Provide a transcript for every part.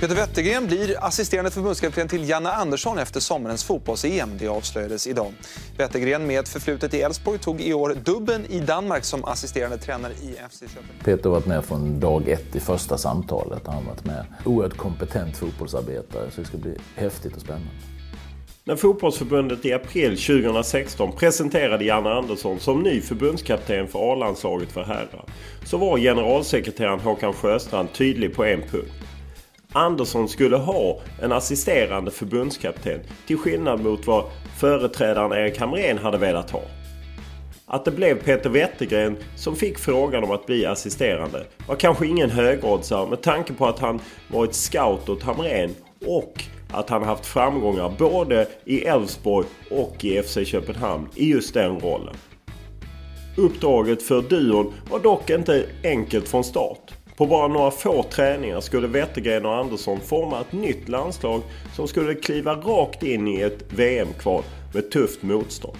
Peter Wettergren blir assisterande förbundskapten till Janne Andersson efter sommarens fotbolls-EM. Det avslöjades idag. Wettergren med förflutet i Elfsborg tog i år dubben i Danmark som assisterande tränare i FC Köpenhamn. Peter har varit med från dag ett i första samtalet. Han har varit med. Oerhört kompetent fotbollsarbetare så det ska bli häftigt och spännande. När fotbollsförbundet i april 2016 presenterade Janne Andersson som ny förbundskapten för A-landslaget för herrar så var generalsekreteraren Håkan Sjöstrand tydlig på en punkt. Andersson skulle ha en assisterande förbundskapten till skillnad mot vad företrädaren Erik Hamrén hade velat ha. Att det blev Peter Wettergren som fick frågan om att bli assisterande var kanske ingen högoddsare med tanke på att han varit scout åt Hamrén och att han haft framgångar både i Elfsborg och i FC Köpenhamn i just den rollen. Uppdraget för duon var dock inte enkelt från start. På bara några få träningar skulle Wettergren och Andersson forma ett nytt landslag som skulle kliva rakt in i ett VM-kval med tufft motstånd.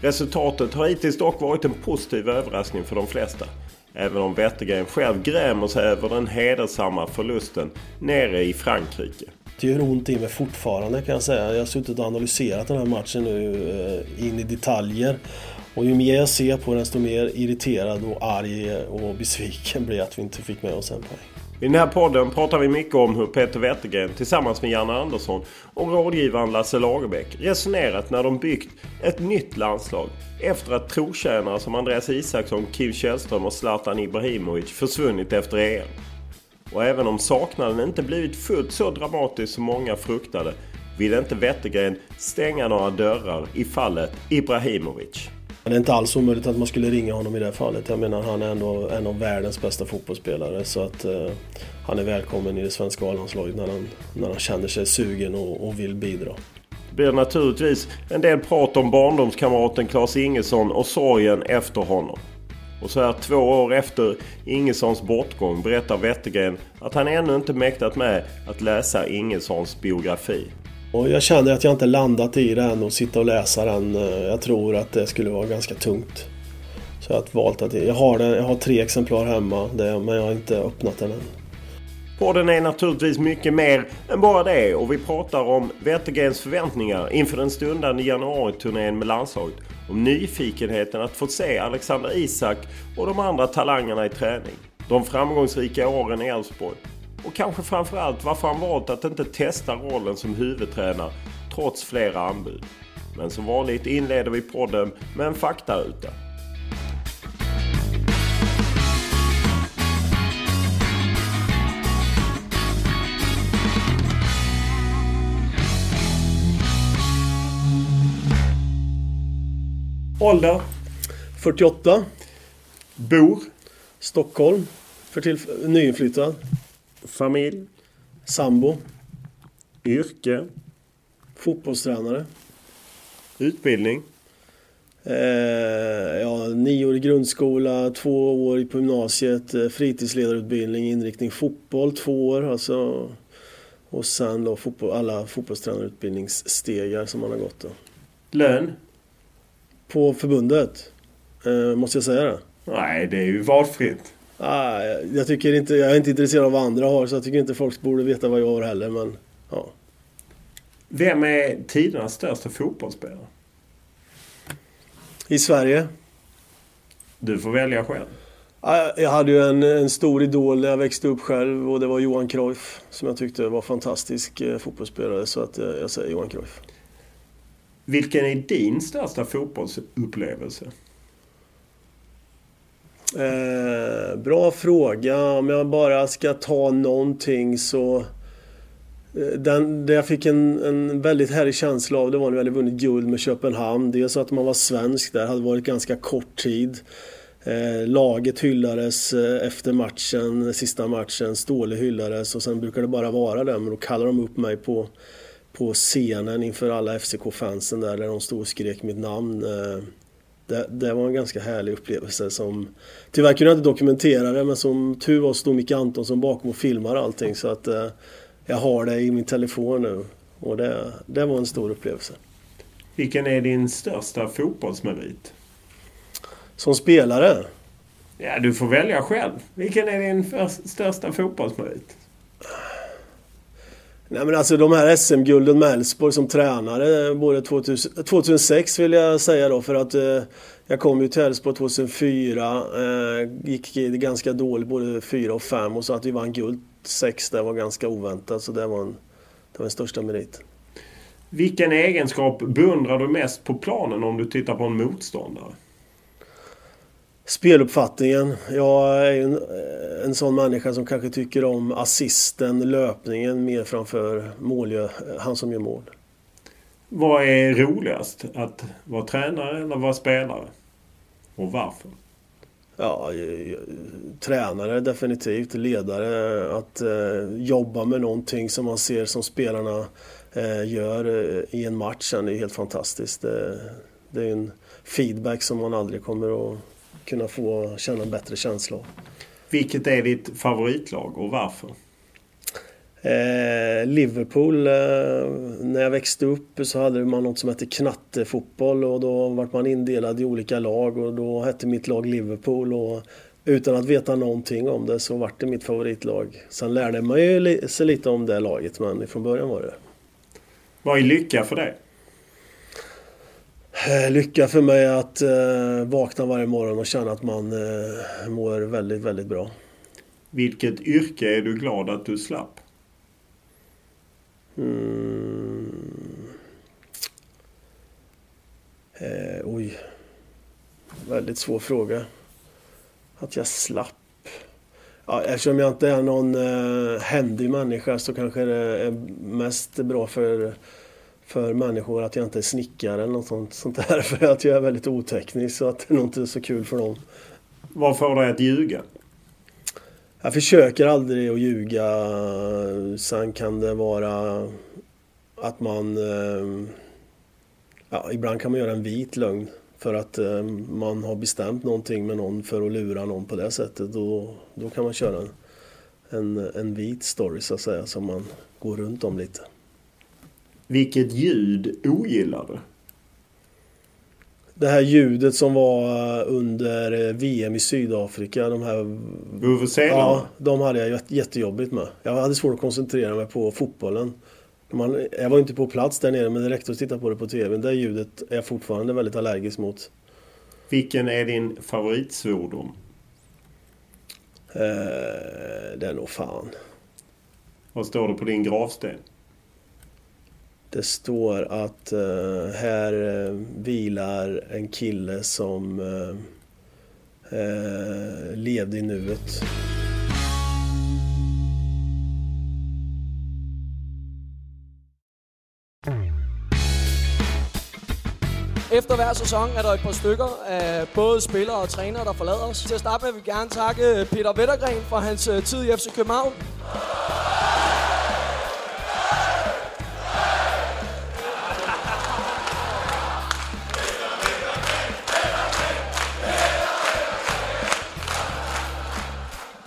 Resultatet har hittills dock varit en positiv överraskning för de flesta. Även om Wettergren själv grämer sig över den hedersamma förlusten nere i Frankrike. Det gör ont i mig fortfarande kan jag säga. Jag har suttit och analyserat den här matchen nu eh, in i detaljer. Och ju mer jag ser på den desto mer irriterad och arg och besviken blir jag att vi inte fick med oss en poäng. I den här podden pratar vi mycket om hur Peter Wettergren tillsammans med Janne Andersson och rådgivaren Lasse Lagerbäck resonerat när de byggt ett nytt landslag efter att trotjänare som Andreas Isaksson, Kim Källström och Zlatan Ibrahimovic försvunnit efter EM. Och även om saknaden inte blivit fullt så dramatisk som många fruktade vill inte Wettergren stänga några dörrar i fallet Ibrahimovic. Men det är inte alls omöjligt att man skulle ringa honom i det fallet. Jag menar han är ändå en av världens bästa fotbollsspelare så att eh, han är välkommen i det svenska A-landslaget när han, när han känner sig sugen och, och vill bidra. Det blir naturligtvis en del prat om barndomskamraten Claes Ingesson och sorgen efter honom. Och så här två år efter Ingessons bortgång berättar Wettergren att han ännu inte mäktat med att läsa Ingessons biografi. Och jag känner att jag inte landat i den och sitta och läsa den. Jag tror att det skulle vara ganska tungt. Så jag har valt att... Jag har, den, jag har tre exemplar hemma men jag har inte öppnat den än. Podden är naturligtvis mycket mer än bara det och vi pratar om Wettergrens förväntningar inför den stundande januariturnén med landslaget. Om nyfikenheten att få se Alexander Isak och de andra talangerna i träning. De framgångsrika åren i Elfsborg och kanske framförallt varför han valt att inte testa rollen som huvudtränare trots flera anbud. Men som vanligt inleder vi podden med en faktaruta. Ålder? 48. Bor? Stockholm. För nyinflyttad. Familj? Sambo. Yrke? Fotbollstränare. Utbildning? Eh, ja, nio år i grundskola, två år på gymnasiet, eh, fritidsledarutbildning, inriktning fotboll, två år. Alltså, och sen då fotboll, alla fotbollstränarutbildningsstegar som man har gått. Då. Lön? På förbundet, eh, måste jag säga det? Nej, det är ju valfritt. Ah, jag, tycker inte, jag är inte intresserad av vad andra har så jag tycker inte folk borde veta vad jag har heller. Men, ja. Vem är tidernas största fotbollsspelare? I Sverige? Du får välja själv. Ah, jag hade ju en, en stor idol när jag växte upp själv och det var Johan Cruyff som jag tyckte var fantastisk eh, fotbollsspelare så att jag, jag säger Johan Cruyff. Vilken är din största fotbollsupplevelse? Eh, bra fråga. Om jag bara ska ta någonting så... Eh, den, det jag fick en, en väldigt härlig känsla av det var när vi hade vunnit guld med Köpenhamn. Dels att man var svensk där, hade varit ganska kort tid. Eh, laget hyllades eh, efter matchen, sista matchen. Ståle hyllades och sen brukar det bara vara det. Men då kallade de upp mig på, på scenen inför alla FCK-fansen där, där de stod och skrek mitt namn. Eh, det, det, var en ganska härlig upplevelse som Tyvärr kunde jag inte dokumentera det men som tur var stod Micke Antonsson bakom och filmade allting så att eh, Jag har det i min telefon nu och det, det var en stor upplevelse. Vilken är din största fotbollsmerit? Som spelare? Ja, du får välja själv. Vilken är din för- största fotbollsmerit? Nej men alltså de här SM-gulden med Elfsborg som tränare både 2000, 2006 vill jag säga då för att eh, jag kom ju till Elfsborg 2004. Eh, gick ganska dåligt både 4 och 5 och så att vi vann guld 6 det var ganska oväntat så det var, en, det var den största meriten. Vilken egenskap beundrar du mest på planen om du tittar på en motståndare? Speluppfattningen. Jag är en, en sån människa som kanske tycker om assisten, löpningen mer framför mål, han som gör mål. Vad är roligast? Att vara tränare eller vara spelare? Och varför? Ja, tränare definitivt, ledare. Att eh, jobba med någonting som man ser som spelarna eh, gör eh, i en match sen är helt fantastiskt. Det, det är en feedback som man aldrig kommer att kunna få känna en bättre känsla av. Vilket är ditt favoritlag och varför? Eh, Liverpool, eh, när jag växte upp så hade man något som hette knattefotboll och då var man indelad i olika lag och då hette mitt lag Liverpool och utan att veta någonting om det så var det mitt favoritlag. Sen lärde man ju sig lite om det laget men från början var det Vad är lycka för dig? Eh, Lycka för mig att eh, vakna varje morgon och känna att man eh, mår väldigt, väldigt bra. Vilket yrke är du glad att du slapp? Mm. Eh, oj. Väldigt svår fråga. Att jag slapp. Ja, eftersom jag inte är någon eh, händig människa så kanske det är mest bra för, för människor att jag inte är snickare eller något sånt, sånt där. För att jag är väldigt oteknisk så att det är nog inte så kul för dem. Vad får dig att ljuga? Jag försöker aldrig att ljuga. Sen kan det vara att man... eh, Ja, ibland kan man göra en vit lögn för att eh, man har bestämt någonting med någon för att lura någon på det sättet. Då, då kan man köra en, en, en vit story så att säga som man går runt om lite. Vilket ljud ogillar du? Det här ljudet som var under eh, VM i Sydafrika, de här Vuvuzelan? Ja, de hade jag jätte- jättejobbigt med. Jag hade svårt att koncentrera mig på fotbollen. Man, jag var inte på plats där nere men det räckte att titta på det på TV. Det ljudet är jag fortfarande väldigt allergisk mot. Vilken är din favoritsvordom? Eh, det är nog fan. Vad står det på din gravsten? Det står att eh, här eh, vilar en kille som eh, eh, levde i nuet. Efter hver sæson er der et par stykker af både spillere og trænere, der forlader os. Til at starte med vil vi gerne takke Peter Wettergren for hans eh, tid i FC København.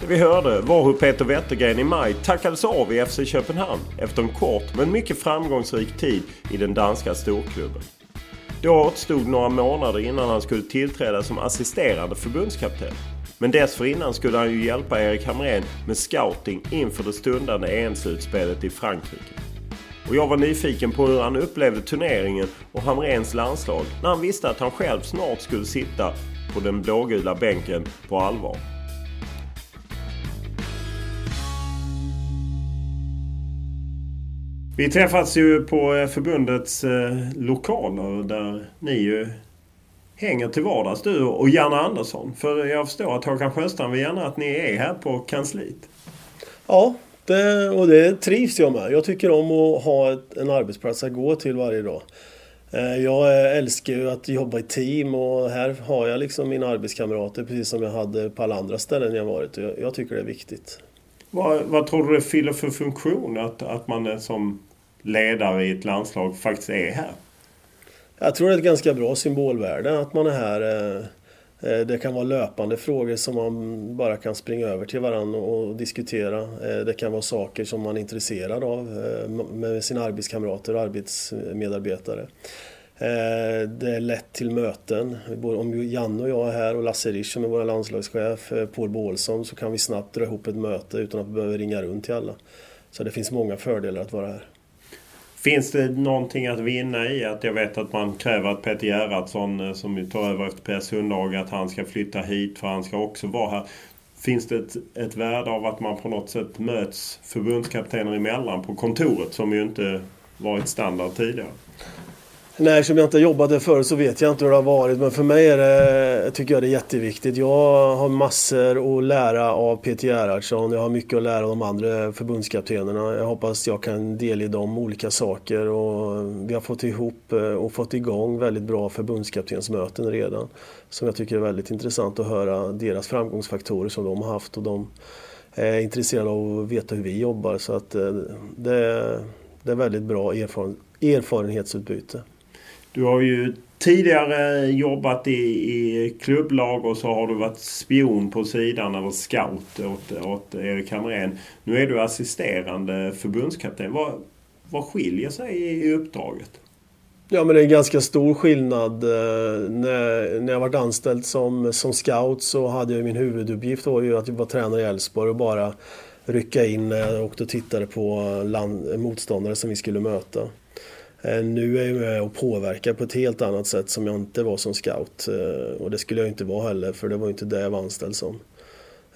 Vi hörde var hur Peter Wettergren i maj tackades av i FC Köpenhamn efter en kort men mycket framgångsrik tid i den danska storklubben. Då återstod några månader innan han skulle tillträda som assisterande förbundskapten. Men dessförinnan skulle han ju hjälpa Erik Hamrén med scouting inför det stundande EM-slutspelet i Frankrike. Och jag var nyfiken på hur han upplevde turneringen och Hamréns landslag när han visste att han själv snart skulle sitta på den blågula bänken på allvar. Vi träffas ju på eh, förbundets eh, lokaler där ni ju hänger till vardags du och Janne Andersson. För jag förstår att Håkan Sjöstrand vill gärna att ni är här på kansliet. Ja, det, och det trivs jag med. Jag tycker om att ha ett, en arbetsplats att gå till varje dag. Eh, jag älskar ju att jobba i team och här har jag liksom mina arbetskamrater precis som jag hade på alla andra ställen jag varit. Jag, jag tycker det är viktigt. Vad, vad tror du det fyller för funktion att, att man är som ledare i ett landslag faktiskt är här? Jag tror det är ett ganska bra symbolvärde att man är här. Eh, eh, det kan vara löpande frågor som man bara kan springa över till varandra och diskutera. Eh, det kan vara saker som man är intresserad av med sina arbetskamrater och arbetsmedarbetare. Det är lätt till möten. Om Janne och jag är här och Lasse Risch som är vår landslagschef, Paul Bålsson, så kan vi snabbt dra ihop ett möte utan att behöva ringa runt till alla. Så det finns många fördelar att vara här. Finns det någonting att vinna i att jag vet att man kräver att Peter Gerhardsson eh, som tar över efter Per Sundhage att han ska flytta hit för han ska också vara här. Finns det ett, ett värde av att man på något sätt möts förbundskaptener emellan på kontoret som ju inte varit standard tidigare? Nej, som jag inte jobbat där förut så vet jag inte hur det har varit. Men för mig är det, tycker jag det är jätteviktigt. Jag har massor att lära av Peter Gerhardsson. Jag har mycket att lära av de andra förbundskaptenerna. Jag hoppas jag kan delge dem olika saker. Och vi har fått ihop eh, och fått igång väldigt bra förbundskaptensmöten redan. Som jag tycker är väldigt intressant att höra deras framgångsfaktorer som de har haft. Och de är intresserade av att veta hur vi jobbar. Så att eh, det, det är väldigt bra erfaren, erfarenhetsutbyte. Du har ju tidigare jobbat i, i klubblag och så har du varit spion på sidan eller scout åt, åt Erik Hamrén. Nu är du assisterande förbundskapten. Vad, vad skiljer sig i uppdraget? Ja men det är en ganska stor skillnad. Eh, när, när jag varit anställd som, som scout så hade jag min huvuduppgift då ju att jag var tränare i Elfsborg och bara rycka in när jag åkte och tittade på land, motståndare som vi skulle möta. Eh, nu är jag med och påverkar på ett helt annat sätt som jag inte var som scout. Eh, och det skulle jag inte vara heller för det var inte det jag var anställd som.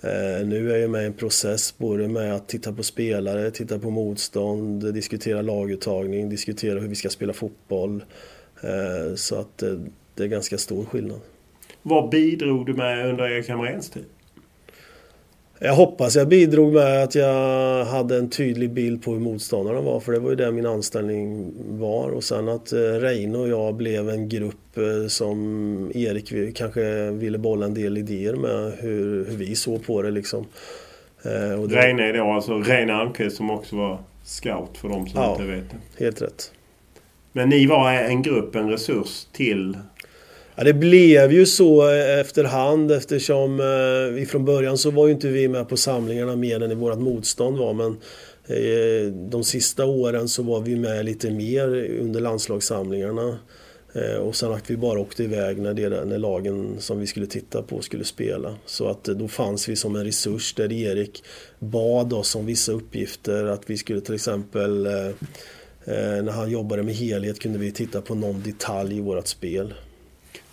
Eh, nu är jag med i en process både med att titta på spelare, titta på motstånd, diskutera laguttagning, diskutera hur vi ska spela fotboll. Så att det är ganska stor skillnad. Vad bidrog du med under Erik Hamréns tid? Jag hoppas jag bidrog med att jag hade en tydlig bild på hur motståndarna var för det var ju det min anställning var och sen att eh, Reine och jag blev en grupp eh, som Erik kanske ville bolla en del idéer med hur, hur vi såg på det liksom. Eh, och det... Reine är då alltså Reine Almqvist som också var scout för de som ja, inte vet det. helt rätt. Men ni var en grupp, en resurs till Ja, det blev ju så eh, efterhand eftersom eh, från början så var ju inte vi med på samlingarna mer än i vårt motstånd var men eh, de sista åren så var vi med lite mer under landslagssamlingarna. Eh, och sen att vi bara åkte iväg när, det, när lagen som vi skulle titta på skulle spela. Så att eh, då fanns vi som en resurs där Erik bad oss om vissa uppgifter. Att vi skulle till exempel eh, eh när han jobbade med helhet kunde vi titta på någon detalj i vårt spel.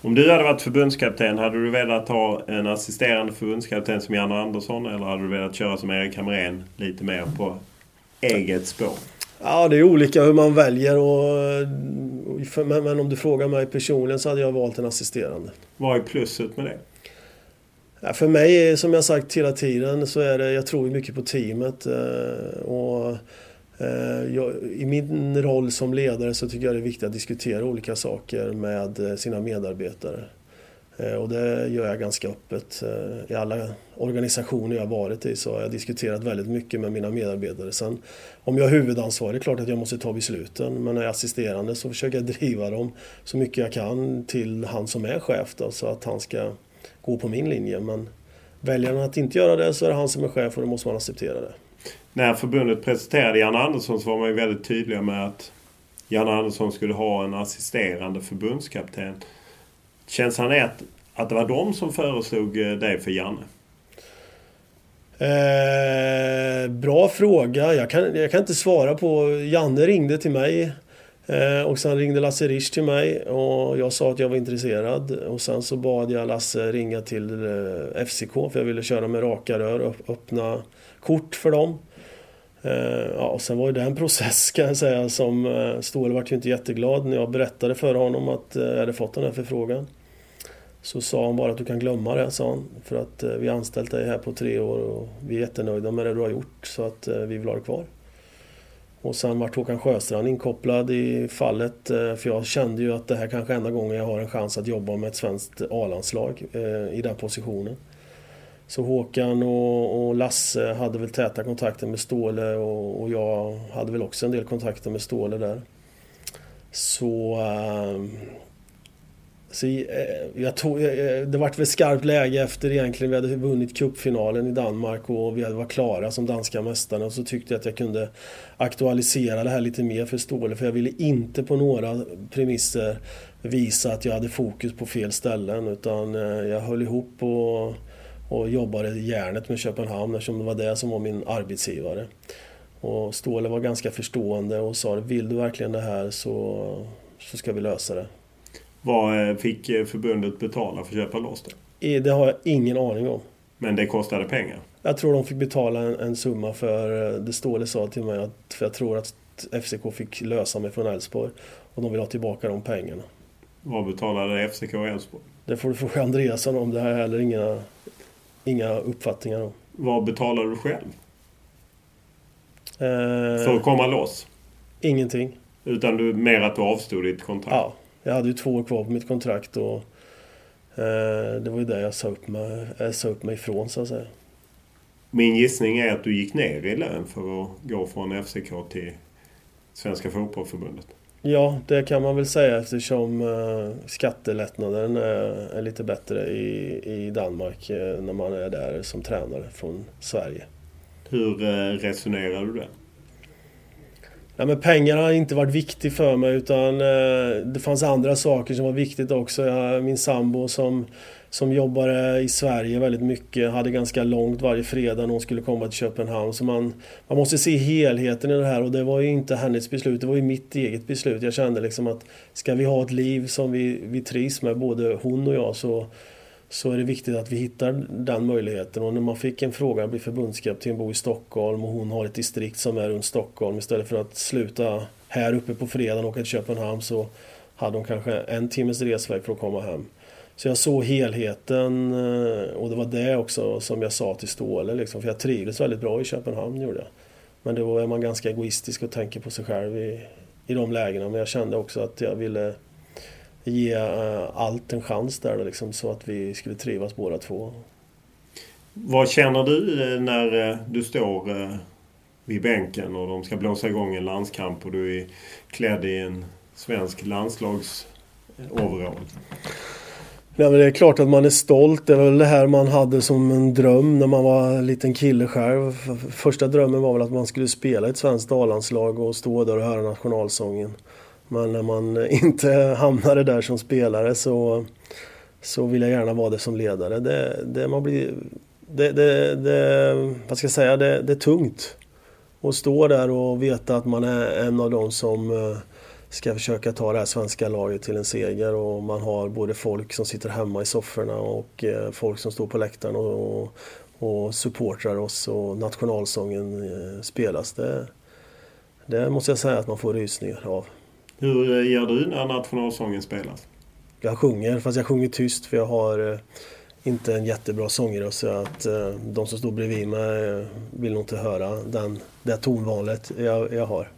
Om du hade varit förbundskapten, hade du velat ha en assisterande förbundskapten som Janne Andersson eller hade du velat köra som Erik Hamrén lite mer på eget spår? Ja, det är olika hur man väljer. Och, men, men om du frågar mig personligen så hade jag valt en assisterande. Vad är plusset med det? Ja, för mig, som jag sagt hela tiden, så är det, jag tror mycket på teamet. Eh, och Eh, jag, I min roll som ledare så tycker jag det är viktigt att diskutera olika saker med eh, sina medarbetare. Eh, och det gör jag ganska öppet. I alla organisationer jag varit i så har jag diskuterat väldigt mycket med mina medarbetare. Sen om jag är huvudansvarig, är klart att jag måste ta besluten. Men när jag är assisterande så försöker jag driva dem så mycket jag kan till han som är chef då, så att han ska gå på min linje. Men väljer han att inte göra det så är det han som är chef och då måste man acceptera det när förbundet presenterade Janne Andersson så var man ju väldigt tydliga med att Janne Andersson skulle ha en assisterande förbundskapten. Känns han att, att det var de som föreslog eh, dig för Janne? Eh, bra fråga. Jag kan, jag kan inte svara på... Janne ringde till mig. Eh, och sen ringde Lasse Risch till mig och jag sa att jag var intresserad. Och sen så bad jag Lasse ringa till eh, FCK för jag ville köra med raka rör och öppna kort för dem. Eh, ja, och sen var det en process kan jag säga som eh, Ståhl vart ju inte jätteglad när jag berättade för honom att eh, jag hade fått den här förfrågan. Så sa han bara att du kan glömma det, sa han. För att vi har anställt dig här på tre år och vi är jättenöjda med det du har gjort så att vi vill ha dig kvar. Och sen vart Håkan Sjöstrand inkopplad i fallet för jag kände ju att det här kanske är enda gången jag har en chans att jobba med ett svenskt A-landslag i den positionen. Så Håkan och, och, Lasse hade väl täta kontakter med Ståle och, och, jag hade väl också en del kontakter med Ståle där. Så... Äh, så eh, jag tog, eh, eh, det vart väl skarpt läge efter egentligen vi hade vunnit cupfinalen i Danmark och vi var klara som danska mästarna. Och så tyckte jag att jag kunde aktualisera det här lite mer för Ståle för jag ville inte på några premisser visa att jag hade fokus på fel ställen utan jag höll ihop och och jobbade järnet med Köpenhamn eftersom det var det som var min arbetsgivare. Och Ståhle var ganska förstående och sa vill du verkligen det här så, så ska vi lösa det. Vad eh, fick eh, förbundet betala för att köpa loss det? Det har jag ingen aning om. Men det kostade pengar? Jag tror de fick betala en, en summa för eh, det Ståhle sa till mig att för jag tror att FCK fick lösa mig från Elfsborg och de vill ha tillbaka de pengarna. Vad betalade FCK och Elfsborg? Det får du fråga Andreasson om. Det har jag heller inga inga uppfattningar om. Vad betalar du själv? Eh, för att komma loss? Ingenting. Utan du, mer att du avstod ditt kontrakt? Ja, jag hade ju två år kvar på mitt kontrakt och eh, det var ju det jag sa upp, mig, jag sa upp mig ifrån så att säga. Min gissning är att du gick ner i lön för att gå från FCK till Svenska Fotbollförbundet. Ja, det kan man väl säga eftersom uh, skattelättnaden är, är, lite bättre i, i Danmark uh, när man är där som tränare från Sverige. Hur resonerar du där? Ja, men pengar har inte varit viktigt för mig utan det fanns andra saker som var viktigt också. Jag, min sambo som som jobbade i Sverige väldigt mycket, hade ganska långt varje fredag när hon skulle komma till Köpenhamn. Så man, man måste se helheten i det här och det var ju inte hennes beslut, det var ju mitt eget beslut. Jag kände liksom att ska vi ha ett liv som vi, vi trivs med, både hon och jag, så, så är det viktigt att vi hittar den möjligheten. Och när man fick en fråga att bli förbundskapten, bo i Stockholm och hon har ett distrikt som är runt Stockholm istället för att sluta här uppe på fredagen och åka till Köpenhamn så hade hon kanske en timmes resväg för att komma hem. Så jag såg helheten eh, och det var det också som jag sa till Ståle. Liksom, för jag trivdes väldigt bra i Köpenhamn, gjorde jag. Men då är man ganska egoistisk och tänker på sig själv i, i de lägena. Men jag kände också att jag ville ge eh, allt en chans där liksom, så att vi skulle trivas båda två. Vad känner du eh, när du står vid bänken och de ska blåsa igång en landskamp och du är klädd i en svensk landslagsoverall? Nej, men det är klart att man är stolt. Det var väl det här man hade som en dröm när man var en liten kille själv. Första drömmen var väl att man skulle spela i ett svenskt A-landslag och stå där och höra nationalsången. Men när man inte hamnade där som spelare så, så vill jag gärna vara det som ledare. Det, det, man blir, det, det, det, vad ska jag säga, det, det är tungt. Att stå där och veta att man är en av de som eh, ska försöka ta det här svenska laget till en seger och man har både folk som sitter hemma i sofforna och eh, folk som står på läktaren och, och supportrar oss och nationalsången eh, spelas. Det, det måste jag säga att man får rysningar av. Hur eh, gör du när nationalsången spelas? Jag sjunger, fast jag sjunger tyst för jag har inte en jättebra sångröst så att de som står bredvid mig vill nog inte höra den, det tonvalet jag, jag har.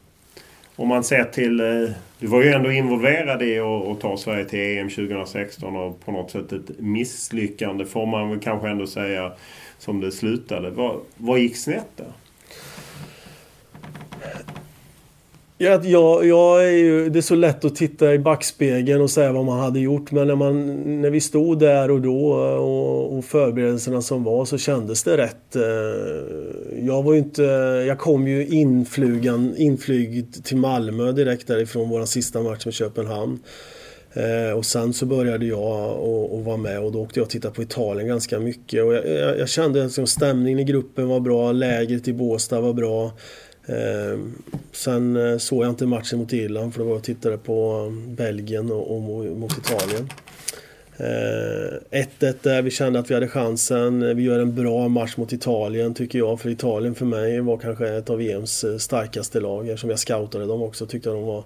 Om man ser till... Eh, du var ju ändå involverad i att ta Sverige till EM 2016 och på något sätt ett misslyckande får man väl kanske ändå säga som det slutade. Vad, vad gick snett där? Ja, jag, jag är ju, det är så lätt att titta i backspegeln och säga vad man hade gjort men när, man, när vi stod där och då och, och förberedelserna som var så kändes det rätt. Eh, jag var ju inte... Jag kom ju influgan, inflyg till Malmö direkt därifrån vår sista match med Köpenhamn. Eh, och sen så började jag att vara med och då åkte jag och tittade på Italien ganska mycket. Och jag, jag, jag kände att liksom, stämningen i gruppen var bra, lägret i Båstad var bra. Eh, sen eh, såg jag inte matchen mot Irland för då var jag och tittade på um, Belgien och, och mot Italien. 1-1 eh, där, vi kände att vi hade chansen. Eh, vi gör en bra match mot Italien tycker jag. För Italien för mig var kanske ett av EMs eh, starkaste lag. Eftersom jag scoutade dem också tyckte de var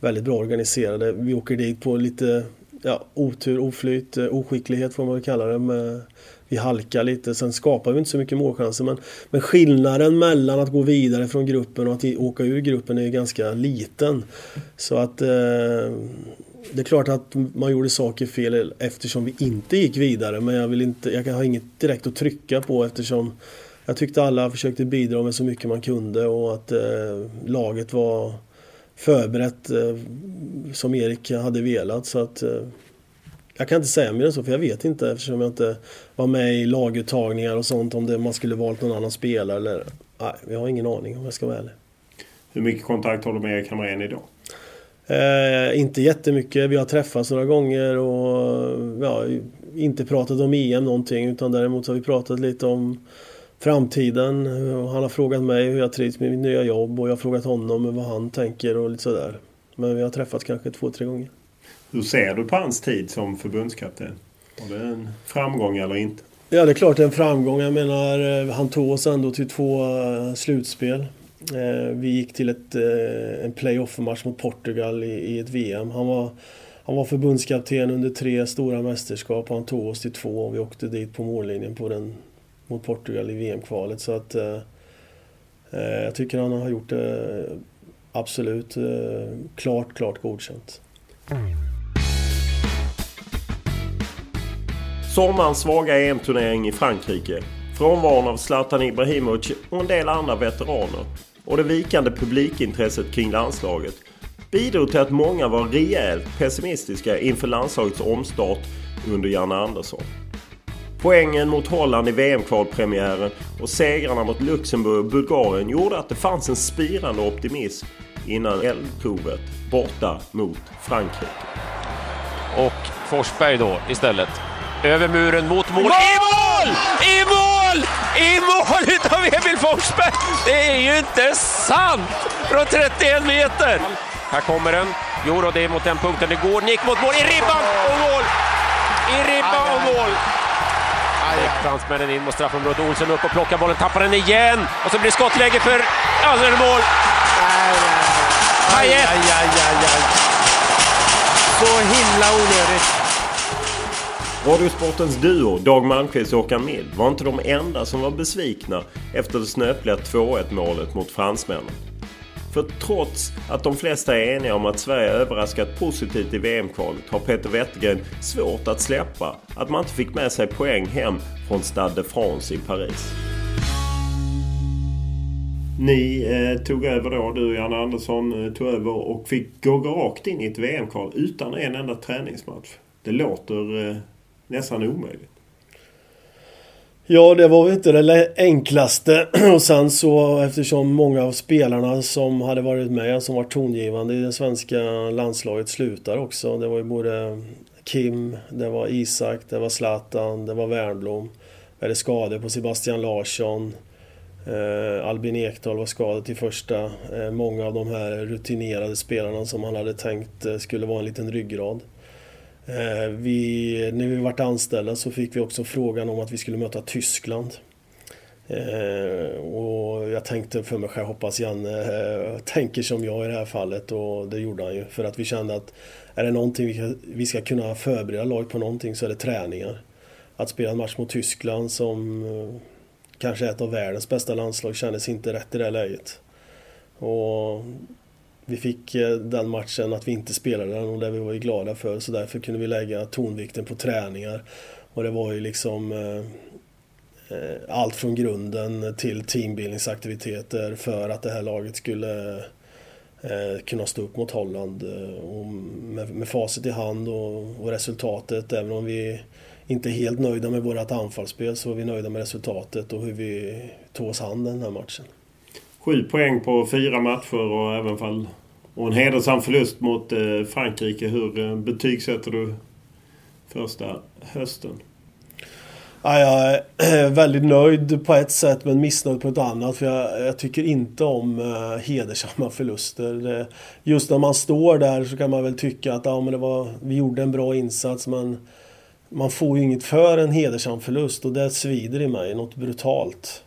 väldigt bra organiserade. Vi åker dit på lite ja, otur, oflyt, oskicklighet får man väl kalla det. Med vi halkar lite. Sen skapar vi inte så mycket målchanser. Men, men skillnaden mellan att gå vidare från gruppen och att åka ur gruppen är ganska liten. Så att eh, det är klart att man gjorde saker fel eftersom vi inte gick vidare. Men jag, vill inte, jag har inget direkt att trycka på eftersom jag tyckte alla försökte bidra med så mycket man kunde och att eh, laget var förberett eh, som Erik hade velat. Så att eh, jag kan inte säga mer än så för jag vet inte eftersom jag inte var med i laguttagningar och sånt om det, man skulle valt någon annan spelare eller... Nej, jag har ingen aning om jag ska vara ärlig. Hur mycket kontakt har du med Erik Hamrén idag? Eh, inte jättemycket. Vi har träffats några gånger och ja, inte pratat om EM någonting utan däremot har vi pratat lite om framtiden. Han har frågat mig hur jag trivs med mitt nya jobb och jag har frågat honom vad han tänker och lite sådär. Men vi har träffats kanske två, tre gånger. Hur ser du på hans tid som förbundskapten? Var det en framgång eller inte? Ja, det är klart det är en framgång. Jag menar, eh, han tog oss ändå till två eh, slutspel. Eh, vi gick till ett, en playoff-match mot Portugal i ett VM. Han var, han var förbundskapten under tre stora mästerskap och han tog oss till två och vi åkte dit på mållinjen på den, mot Portugal i VM-kvalet. Så att eh, jag tycker han har gjort det absolut eh, klart, klart godkänt. Sommarens svaga EM-turnering i Frankrike. Frånvaron av Zlatan Ibrahimovic och en del andra veteraner. Och det vikande publikintresset kring landslaget bidrog till att många var rejält pessimistiska inför landslagets omstart under Janne Andersson. Poängen mot Holland i VM-kvalpremiären och segrarna mot Luxemburg och Bulgarien gjorde att det fanns en spirande optimism innan eldprovet borta mot Frankrike. Och Forsberg då istället över muren mot mål. I mål! I mål! I mål utav Emil Forsberg! Det är ju inte sant! Från 31 meter. Här kommer den. Jo det är mot den punkten det går. Nick mot mål. I ribban och mål! I ribban och mål! Fransmännen in mot straffområdet. Olsen upp och plockar bollen, tappar den igen. Och så blir det skottläge för Alldeles mål. Payet! Så himla onödigt. Radiosportens duo Dag Malmqvist och Håkan Mild var inte de enda som var besvikna efter det snöpliga 2-1 målet mot fransmännen. För trots att de flesta är eniga om att Sverige överraskat positivt i VM-kvalet har Peter Wettergren svårt att släppa att man inte fick med sig poäng hem från Stade de France i Paris. Ni eh, tog över då, du och Janne Andersson eh, tog över och fick gå rakt in i ett VM-kval utan en enda träningsmatch. Det låter eh, nästan omöjligt. Ja, det var väl inte det enklaste. Och sen så eftersom många av spelarna som hade varit med, som var tongivande i det svenska landslaget slutar också. Det var ju både Kim, det var Isak, det var Zlatan, det var Wernbloom. Vi hade skador på Sebastian Larsson. Eh, Albin Ekdal var skadad till första. Eh, många av de här rutinerade spelarna som man hade tänkt eh, skulle vara en liten ryggrad. Eh, vi, när vi vart anställda så fick vi också frågan om att vi skulle möta Tyskland. Eh, och jag tänkte för mig själv, hoppas Janne eh, tänker som jag i det här fallet och det gjorde han ju. För att vi kände att är det någonting vi, vi ska kunna förbereda laget på någonting så är det träningar. att spela en match mot Tyskland som eh, kanske är ett av världens bästa landslag kändes inte rätt i det läget. Och vi fick eh, den matchen att vi inte spelade den och det var vi glada för så därför kunde vi lägga tonvikten på träningar. Och det var ju liksom eh, eh, allt från grunden till teambildningsaktiviteter för att det här laget skulle eh, kunna stå upp mot Holland. Och med, med facit i hand och, och, resultatet, även om vi inte är helt nöjda med vårt anfallsspel så är vi nöjda med resultatet och hur vi tog oss an den här matchen. Sju poäng på fyra matcher och även fall och en hedersam förlust mot eh, Frankrike. Hur eh, betygsätter du första hösten? Ja, jag är eh, väldigt nöjd på ett sätt men missnöjd på ett annat. För jag, jag tycker inte om eh, hedersamma förluster. Det, just när man står där så kan man väl tycka att ja, men det var, vi gjorde en bra insats men man får ju inget för en hedersam förlust och det svider i mig något brutalt.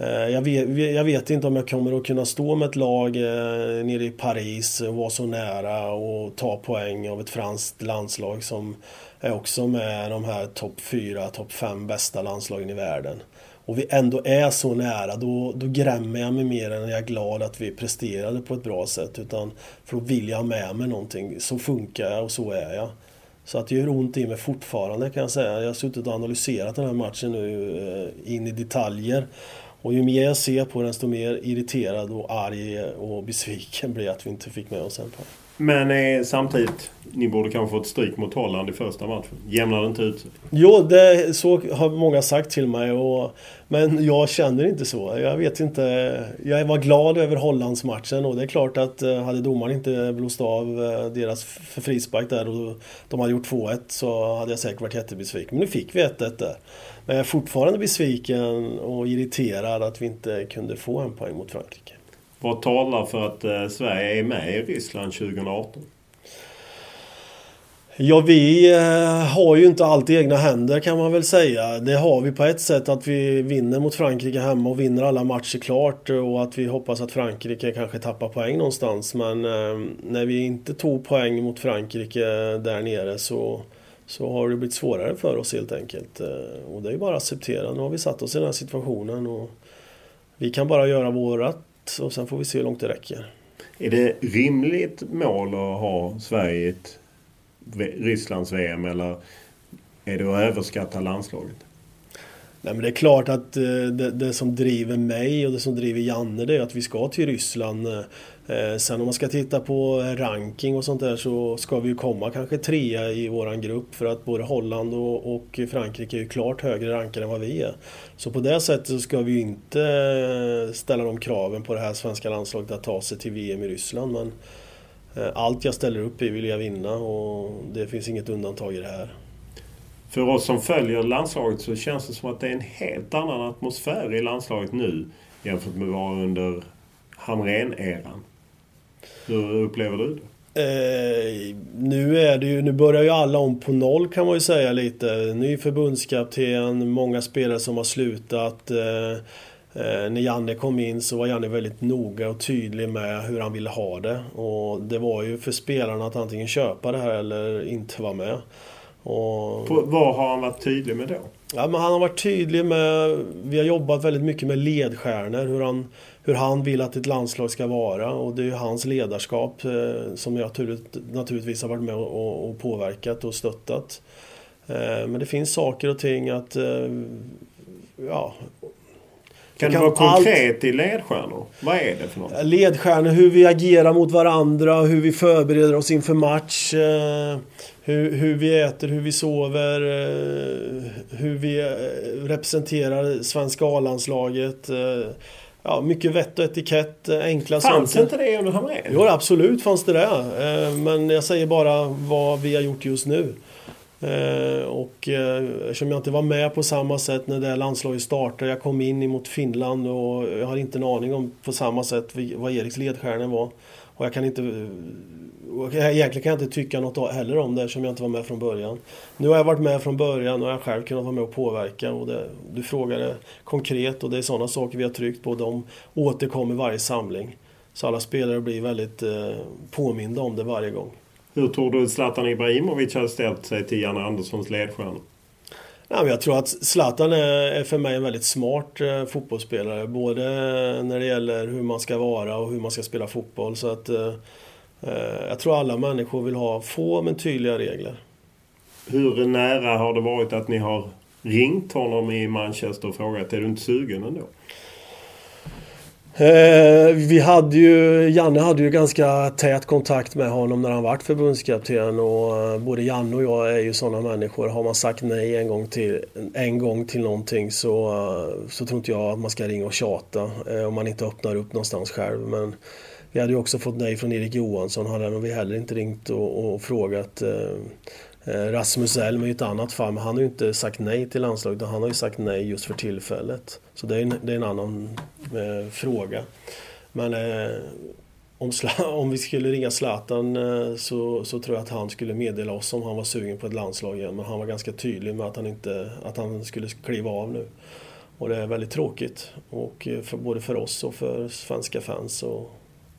Eh, jag, vet, jag vet, inte om jag kommer att kunna stå med ett lag eh, nere i Paris och vara så nära och ta poäng av ett franskt landslag som är också med de här topp 4, topp 5 bästa landslagen i världen. Och vi ändå är så nära, då, då grämmer jag mig mer än jag är glad att vi presterade på ett bra sätt. Utan för då vill jag ha med mig någonting. Så funkar jag och så är jag. Så att det gör ont i mig fortfarande kan jag säga. Jag har suttit och analyserat den här matchen nu eh, in i detaljer. Och ju mer jag ser på den, desto mer irriterad och arg och besviken blir jag att vi inte fick med oss en poäng. Men eh, samtidigt, ni borde kanske fått stryk mot Holland i första matchen. Jämnar det inte ut sig? Jo, det, så har många sagt till mig. Och, men jag känner inte så. Jag vet inte. Jag var glad över Hollandsmatchen och det är klart att eh, hade domaren inte blåst av eh, deras frispark där och de hade gjort 2-1 så hade jag säkert varit jättebesviken. Men nu fick vi 1-1 där. Men jag är fortfarande besviken och irriterad att vi inte kunde få en poäng mot Frankrike. Vad talar för att eh, Sverige är med i Ryssland 2018? Ja, vi eh, har ju inte allt i egna händer kan man väl säga. Det har vi på ett sätt att vi vinner mot Frankrike hemma och vinner alla matcher klart och att vi hoppas att Frankrike kanske tappar poäng någonstans. Men eh, när vi inte tog poäng mot Frankrike där nere så, så har det blivit svårare för oss helt enkelt. Och det är ju bara att acceptera. Nu har vi satt oss i den här situationen och vi kan bara göra vårat och sen får vi se hur långt det räcker. Är det rimligt mål att ha Sverige ett Rysslands VM eller är det att överskatta landslaget? Nej, men det är klart att eh, det, det, som driver mig och det som driver Janne det är att vi ska till Ryssland. Eh, sen om man ska titta på ranking och sånt där så ska vi ju komma kanske trea i våran grupp för att både Holland och, Frankrike är ju klart högre rankade än vad vi är. Så på det sättet så ska vi ju inte eh, ställa de kraven på det här svenska landslaget att ta sig till VM i Ryssland. Men eh, allt jag ställer upp i vill jag vinna och det finns inget undantag i det här. För oss som följer landslaget så känns det som att det är en helt annan atmosfär i landslaget nu jämfört med vad var under Hamrén-eran. Hur upplever du det? Eh, nu, är det ju, nu börjar ju alla om på noll kan man ju säga lite. Ny förbundskapten, många spelare som har slutat. Eh, eh, när Janne kom in så var Janne väldigt noga och tydlig med hur han ville ha det. Och det var ju för spelarna att antingen köpa det här eller inte vara med. Och... På, vad har han varit tydlig med då? Ja, men han har varit tydlig med... Vi har jobbat väldigt mycket med ledstjärnor. Hur han, hur han vill att ett landslag ska vara. Och det är ju hans ledarskap eh, som jag naturligtvis har varit med och, påverkat och stöttat. Eh, men det finns saker och ting att... Eh, ja, kan du vara konkret allt... i ledstjärnor? Vad är det för något? Ledstjärnor, hur vi agerar mot varandra, hur vi förbereder oss inför match. Hur, hur vi äter, hur vi sover, hur vi representerar svenska A-landslaget. Ja, mycket vett och etikett, enkla saker. Fanns inte det under Hamrén? Jo, absolut fanns det det. Men jag säger bara vad vi har gjort just nu. Eh, och eh, eftersom jag inte var med på samma sätt när det landslaget startade. Jag kom in mot Finland och jag har inte en aning om på samma sätt vad Eriks ledstjärnor var. Och jag kan inte... Egentligen kan jag inte tycka något heller om det eftersom jag inte var med från början. Nu har jag varit med från början och jag har själv kunnat vara med och påverka. Och det, du frågade konkret och det är sådana saker vi har tryckt på. De återkommer varje samling. Så alla spelare blir väldigt eh, påminda om det varje gång. Hur tror du Zlatan Ibrahimovic hade ställt sig till Janne Anderssons ledstjärnor? Ja, men jag tror att Zlatan är för mig en väldigt smart eh, fotbollsspelare. Både när det gäller hur man ska vara och hur man ska spela fotboll. Så att, eh, eh, jag tror alla människor vill ha få men tydliga regler. Hur nära har det varit att ni har ringt honom i Manchester och frågat är du inte sugen ändå? Eh, vi hade ju, Janne hade ju ganska tät kontakt med honom när han vart förbundskapten och eh, både Janne och jag är ju sådana människor. Har man sagt nej en gång till, en gång till någonting så, eh, så tror inte jag att man ska ringa och tjata eh, om man inte öppnar upp någonstans själv. Men vi hade ju också fått nej från Erik Johansson. Hade vi heller inte ringt och, och frågat. Eh, Rasmus Elm är ju ett annat fall, men han har ju inte sagt nej till landslaget. Han har ju sagt nej just för tillfället. Så det är en, det är en annan eh, fråga. Men eh, om, om, vi skulle ringa Zlatan eh, så, så, tror jag att han skulle meddela oss om han var sugen på ett landslag igen. Men han var ganska tydlig med att han, inte, att han skulle kliva av nu. Och det är väldigt tråkigt. Och eh, för, både för oss och för svenska fans och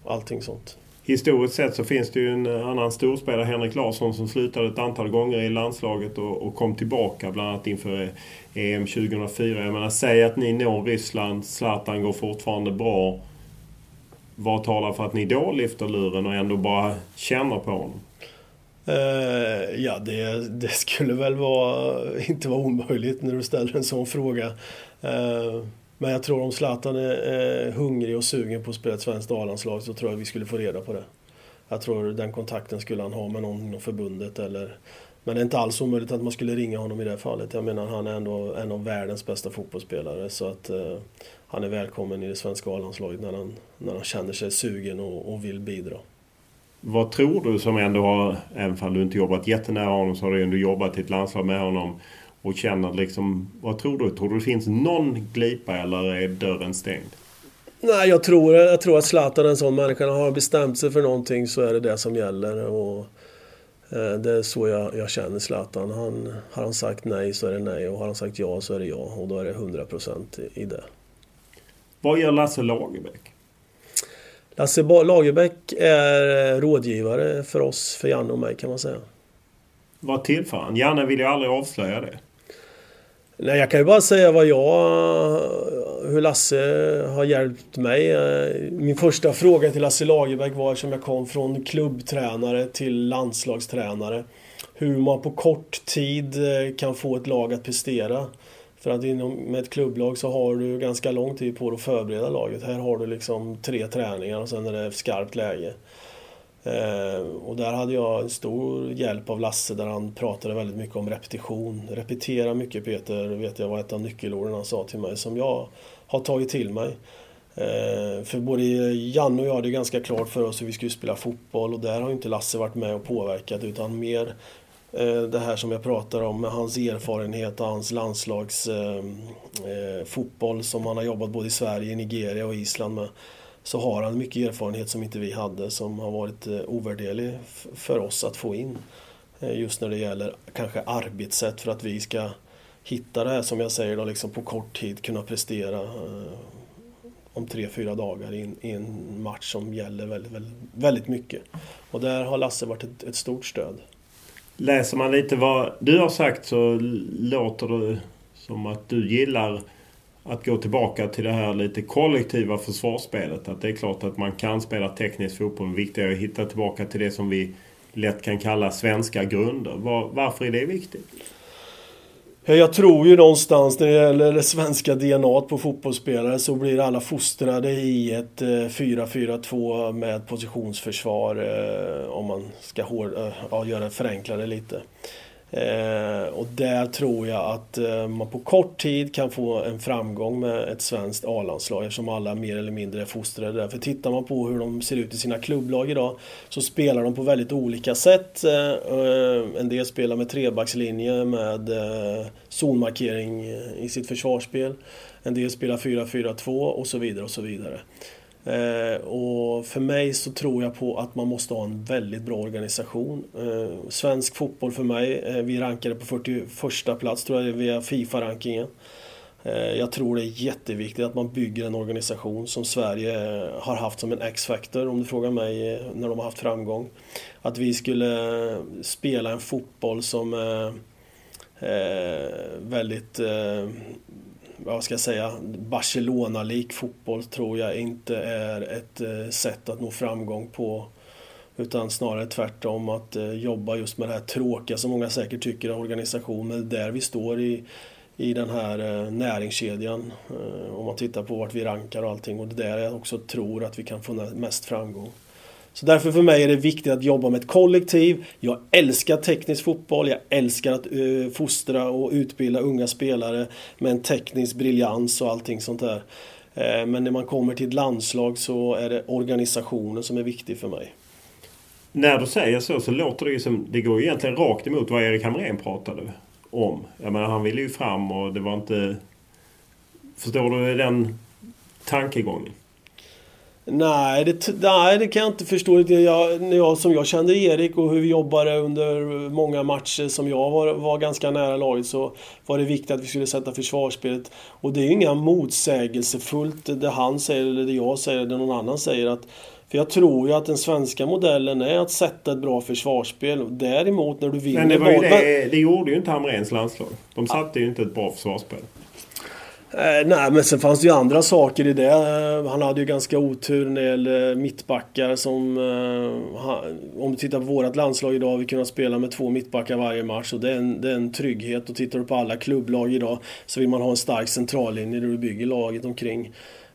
allting sånt historiskt sett så finns det ju en annan storspelare, Henrik Larsson, som slutade ett antal gånger i landslaget och, och kom tillbaka bland annat inför e- EM 2004. Jag menar, säg att ni når Ryssland, Zlatan går fortfarande bra. Vad talar för att ni då lyfter luren och ändå bara känner på honom? Uh, ja, det, det, skulle väl vara, inte vara omöjligt när du ställer en sån fråga. Uh, men jag tror om Zlatan är, eh, hungrig och sugen på att spela ett svenskt A-landslag så tror jag vi skulle få reda på det. Jag tror den kontakten skulle han ha med någon inom förbundet eller men det är inte alls omöjligt att man skulle ringa honom i det fallet. Jag menar han är ändå en av världens bästa fotbollsspelare så att eh, han är välkommen i det svenska A-landslaget när han, när han känner sig sugen och, och, vill bidra. Vad tror du som ändå har, även om du inte jobbat jättenära honom så har du ändå jobbat i ett landslag med honom och känner liksom, vad tror du? Tror du det finns någon glipa eller är dörren stängd? Nej, jag tror, jag tror att Zlatan är en sån människa. När han har bestämt sig för någonting så är det det som gäller. Och, eh, det är så jag, jag känner Zlatan. Han, har han sagt nej så är det nej och har han sagt ja så är det ja. Och då är det 100% i, i det. Vad gör Lasse Lagerbäck? Lasse Lagerbäck är rådgivare för oss, för Janne och mig kan man säga. Vad tillför han? Janne vill ju aldrig avslöja det. Nej, jag kan ju bara säga vad jag... Hur Lasse har hjälpt mig. Min första fråga till Lasse Lagerbäck var eftersom jag kom från klubbtränare till landslagstränare. Hur man på kort tid eh, kan få ett lag att prestera. För att inom, med ett klubblag så har du ganska lång tid på dig att förbereda laget. Här har du liksom tre träningar och sen är det skarpt läge. Eh, och där hade jag en stor hjälp av Lasse där han pratade väldigt mycket om repetition. Repetera mycket Peter, vet jag var ett av nyckelorden han sa till mig som jag har tagit till mig. Eh, för både Janne och jag hade ganska klart för oss hur vi skulle spela fotboll och där har inte Lasse varit med och påverkat utan mer eh, det här som jag pratar om med hans erfarenhet och hans landslagsfotboll som han har jobbat både i Sverige, Nigeria och Island med så har han mycket erfarenhet som inte vi hade som har varit eh, ovärderlig för oss att få in. Eh, just när det gäller kanske arbetssätt för att vi ska hitta det här som jag säger då, liksom på kort tid kunna prestera eh, om tre, fyra dagar i en, i en, match som gäller väldigt, väldigt, väldigt, mycket. Och där har Lasse varit ett, ett, stort stöd. Läser man lite vad du har sagt så låter det som att du gillar att gå tillbaka till det här lite kollektiva försvarsspelet. Att det är klart att man kan spela teknisk fotboll. Men viktigt är att hitta tillbaka till det som vi lätt kan kalla svenska grunder. Var, varför är det viktigt? Jag tror ju någonstans när det gäller det svenska DNA på fotbollsspelare så blir alla fostrade i ett eh, 4-4-2 med positionsförsvar eh, om man ska hår, eh, ja, göra det förenklade lite. Eh, och där tror jag att eh, man på kort tid kan få en framgång med ett svenskt A-landslag eftersom alla mer eller mindre är fostrade där. För tittar man på hur de ser ut i sina klubblag idag så spelar de på väldigt olika sätt. Eh, eh en del spelar med trebackslinje med eh, zonmarkering i sitt försvarsspel. En del spelar 4-4-2 och så vidare och så vidare. Eh, och för mig så tror jag på att man måste ha en väldigt bra organisation. Eh, svensk fotboll för mig, eh, vi rankade på 41 plats tror jag via Fifa-rankingen. Jag tror det är jätteviktigt att man bygger en organisation som Sverige har haft som en X-factor om du frågar mig när de har haft framgång. Att vi skulle spela en fotboll som är väldigt, vad ska jag säga, Barcelona-lik fotboll tror jag inte är ett eh, sätt att nå framgång på. Utan snarare tvärtom att eh, jobba just med det här tråkiga som många säkert tycker är organisationen. Där vi står i, i den här eh, näringskedjan. Om man tittar på vart vi rankar och allting. Och det är där jag också tror att vi kan få mest framgång. Så därför för mig är det viktigt att jobba med ett kollektiv. Jag älskar teknisk fotboll. Jag älskar att uh, fostra och utbilda unga spelare med en teknisk briljans och allting sånt där. Eh, men när man kommer till ett landslag så är det organisationen som är viktig för mig. När du säger så så låter det ju som det går egentligen rakt emot vad Erik Hamrén pratade om. Jag menar han ville ju fram och det var inte... Förstår du den tankegången? Nej det, nej, det kan jag inte förstå. Jag, jag, som jag kände Erik och hur vi jobbade under många matcher som jag var, var ganska nära laget så var det viktigt att vi skulle sätta försvarsspelet. Och det är ju inga motsägelsefullt det han säger eller det jag säger eller någon annan säger. att för jag tror ju att den svenska modellen är att sätta ett bra försvarsspel. Däremot när du vinner... Men det, var ju det, det gjorde ju inte Hamrens landslag. De satte ju inte ett bra försvarsspel. Eh, nej, men sen fanns det ju andra saker i det. Eh, han hade ju ganska otur när det gäller eh, mittbackar som... Eh, han, om du tittar på vårt landslag idag har vi kunnat spela med två mittbackar varje match och det är en, det är en trygghet. Och tittar du på alla klubblag idag så vill man ha en stark centrallinje där du bygger laget omkring.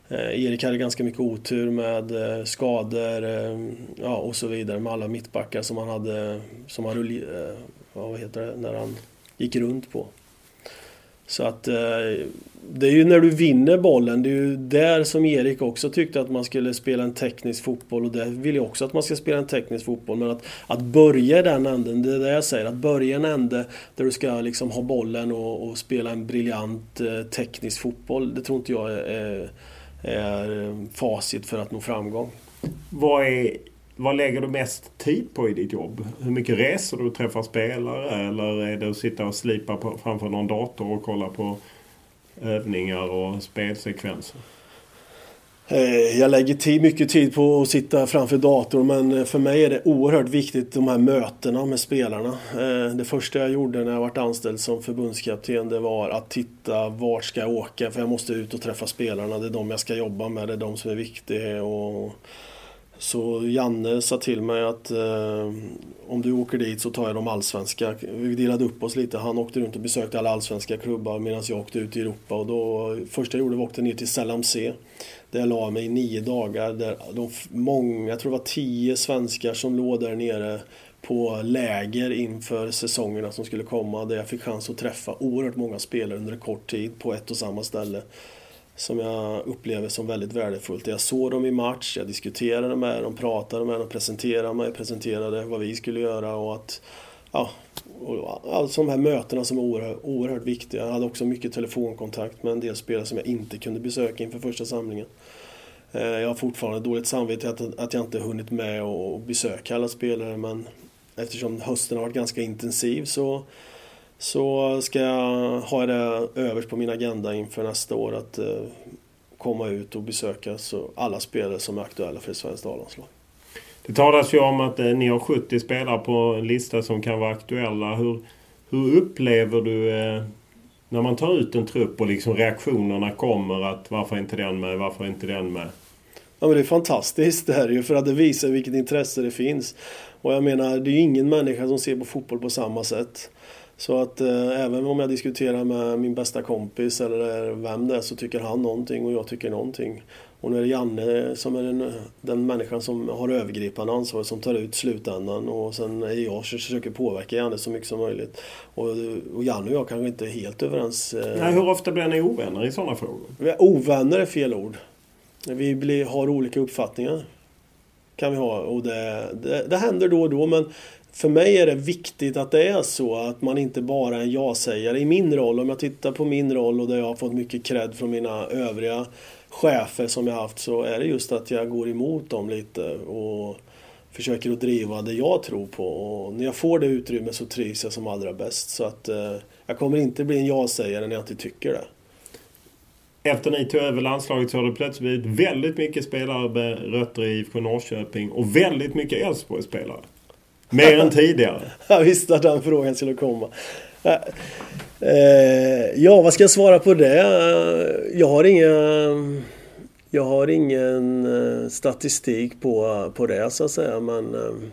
Eh, Erik hade ganska mycket otur med eh, skador eh, ja, och så vidare med alla mittbackar som han hade, som han vad heter det, när han gick runt på. Så att eh, det är ju när du vinner bollen, det är ju där som Erik också tyckte att man skulle spela en teknisk fotboll och det vill jag också att man ska spela en teknisk fotboll. Men att, att börja i den änden, det är det jag säger, att börja i en ände där du ska liksom ha bollen och, och spela en briljant eh, teknisk fotboll, det tror inte jag är är facit för att nå framgång. Vad, är, vad lägger du mest tid på i ditt jobb? Hur mycket reser du och träffar spelare? Eller är det att sitta och slipa på, framför någon dator och kolla på övningar och spelsekvenser? Eh, jag lägger tid, mycket tid på att sitta framför datorn men för mig är det oerhört viktigt de här mötena med spelarna. Eh, det första jag gjorde när jag var anställd som förbundskapten det var att titta vart ska jag åka för jag måste ut och träffa spelarna. Det är de jag ska jobba med, det är de som är viktiga. Och så Janne sa till mig att eh, om du åker dit så tar jag de allsvenska. Vi delade upp oss lite. Han åkte runt och besökte alla allsvenska klubbar medan jag åkte ut i Europa. Och då, första jag gjorde var att åka ner till Selamse. Där jag la mig i nio dagar. Där de, många, jag tror det var tio svenskar som låg där nere på läger inför säsongerna som skulle komma. Där jag fick chans att träffa oerhört många spelare under en kort tid på ett och samma ställe som jag upplever som väldigt värdefullt. Jag såg dem i match, jag diskuterade med dem, pratade med dem, presenterade mig, presenterade vad vi skulle göra och att ja, alltså de här mötena som är oerhört, oerhört viktiga. Jag hade också mycket telefonkontakt med en del spelare som jag inte kunde besöka inför första samlingen. Eh, jag har fortfarande dåligt samvete att, att jag inte hunnit med att besöka alla spelare men eftersom hösten har varit ganska intensiv så så ska jag ha det överst på min agenda inför nästa år att eh, komma ut och besöka så alla spelare som är aktuella för ett svenskt A-landslag. Det talas ju om att eh, ni har 70 spelare på en lista som kan vara aktuella. Hur, hur upplever du eh, när man tar ut en trupp och liksom reaktionerna kommer att varför inte den med, varför inte den med? Ja men det är fantastiskt det här ju för att det visar vilket intresse det finns. Och jag menar det är ju ingen människa som ser på fotboll på samma sätt. Så att eh, även om jag diskuterar med min bästa kompis eller vem det är så tycker han någonting och jag tycker någonting. Och nu är det Janne som är den, den människan som har övergripande ansvar som tar ut slutändan och sen är jag som försöker påverka Janne så mycket som möjligt. Och, och Janne och jag kanske inte är helt överens. Eh, Nej, hur ofta blir ni ovänner i sådana frågor? Ovänner är fel ord. Vi blir, har olika uppfattningar. Kan vi ha och det, det, det händer då och då men för mig är det viktigt att det är så att man inte bara är en ja-sägare. I min roll, om jag tittar på min roll och där jag har fått mycket cred från mina övriga chefer som jag haft så är det just att jag går emot dem lite och försöker att driva det jag tror på. Och när jag får det utrymmet så trivs jag som allra bäst. Så att eh, jag kommer inte bli en ja-sägare när jag inte tycker det. Efter ni tog över landslaget så har det plötsligt blivit väldigt mycket spelare med rötter i IFK Norrköping och väldigt mycket Elfsborg-spelare. Mer än tidigare. Jag visste att den frågan skulle komma. Eh, ja, vad ska jag svara på det? Jag har inga... Jag har ingen eh, statistik på, på det så att säga, men... Eh,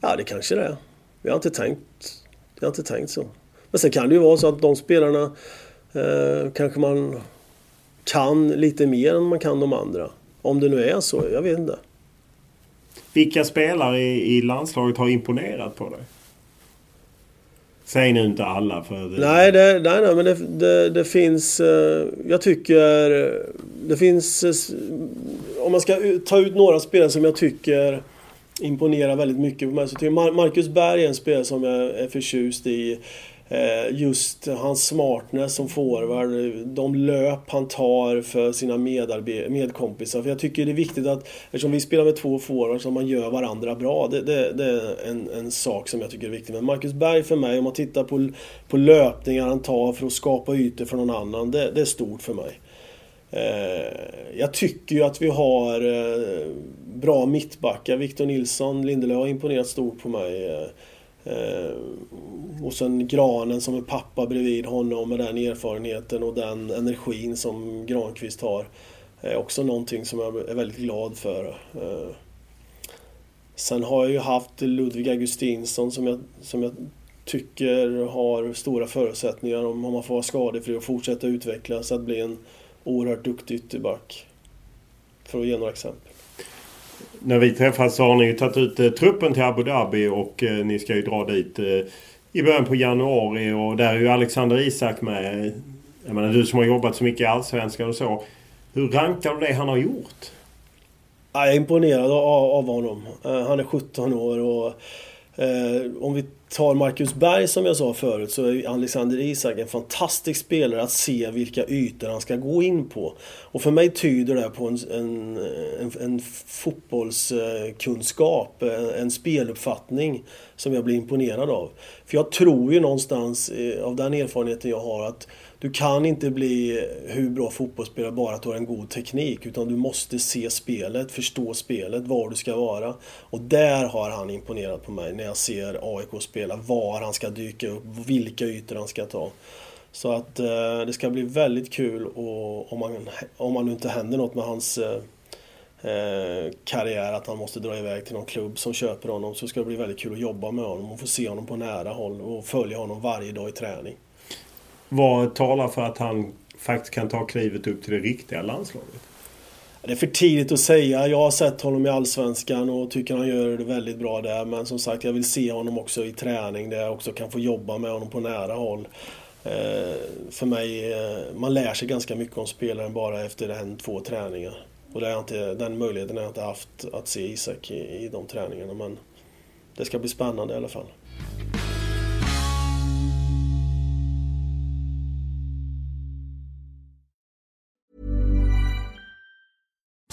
ja, det kanske det är. Jag har inte tänkt, jag har inte tänkt så. Men sen kan det ju vara så att de spelarna eh, kanske man kan lite mer än man kan de andra. Om det nu är så, jag vet inte. Vilka spelare i, i landslaget har imponerat på dig? Säg nu inte alla för... Det... Nej, det, nej, nej, men det, det, det finns... Eh, jag tycker... Det finns... Eh, om man ska ta ut några spelare som jag tycker imponerar väldigt mycket på mig så tycker jag Marcus Berg är en spelare som jag är förtjust i. Eh, just hans smartness som forward, de löp han tar för sina medkompisar. För jag tycker det är viktigt att, eftersom vi spelar med två forwards, att man gör varandra bra. Det, det, det är en, en, sak som jag tycker är viktig. Men Marcus Berg för mig, om man tittar på, på löpningar han tar för att skapa ytor för någon annan, det, det är stort för mig. Eh, jag tycker ju att vi har eh, bra mittbackar. Victor Nilsson, Lindelöf har imponerat stort på mig. Eh, och sen Granen som är pappa bredvid honom med den erfarenheten och den energin som Granqvist har. Är också någonting som jag är väldigt glad för. Eh, sen har jag ju haft Ludvig Augustinsson som jag, som jag tycker har stora förutsättningar om man får vara skadefri och fortsätta utvecklas att bli en oerhört duktig ytterback. För att ge några exempel när vi träffas så har ni ju tagit ut eh, truppen till Abu Dhabi och eh, ni ska ju dra dit eh, i början på januari och där är ju Alexander Isak med. Jag menar du som har jobbat så mycket i Allsvenskan och så. Hur rankar du det han har gjort? Jag är imponerad av, av honom. Eh, han är 17 år och eh, om vi tar Marcus Berg som jag sa förut så är Alexander Isak en fantastisk spelare att se vilka ytor han ska gå in på. Och för mig tyder det på en, en, en, en fotbollskunskap, eh, en speluppfattning som jag blir imponerad av. För jag tror ju någonstans eh, av den erfarenheten jag har att du kan inte bli hur bra fotbollsspelare bara att du har en god teknik utan du måste se spelet, förstå spelet, var du ska vara. Och där har han imponerat på mig när jag ser AIK spela, var han ska dyka upp, vilka ytor han ska ta. Så att eh, det ska bli väldigt kul och, om, man, om man nu inte händer något med hans eh, eh, karriär, att han måste dra iväg till någon klubb som köper honom, så ska det bli väldigt kul att jobba med honom och få se honom på nära håll och följa honom varje dag i träning. Vad talar för att han faktiskt kan ta klivet upp till det riktiga landslaget? Det är för tidigt att säga. Jag har sett honom i Allsvenskan och tycker han gör det väldigt bra där. Men som sagt, jag vill se honom också i träning där jag också kan få jobba med honom på nära håll. Eh, för mig, eh, man lär sig ganska mycket om spelaren bara efter en, två träningar. Och det inte, den möjligheten har jag inte haft att se Isak i, i de träningarna. Men det ska bli spännande i alla fall.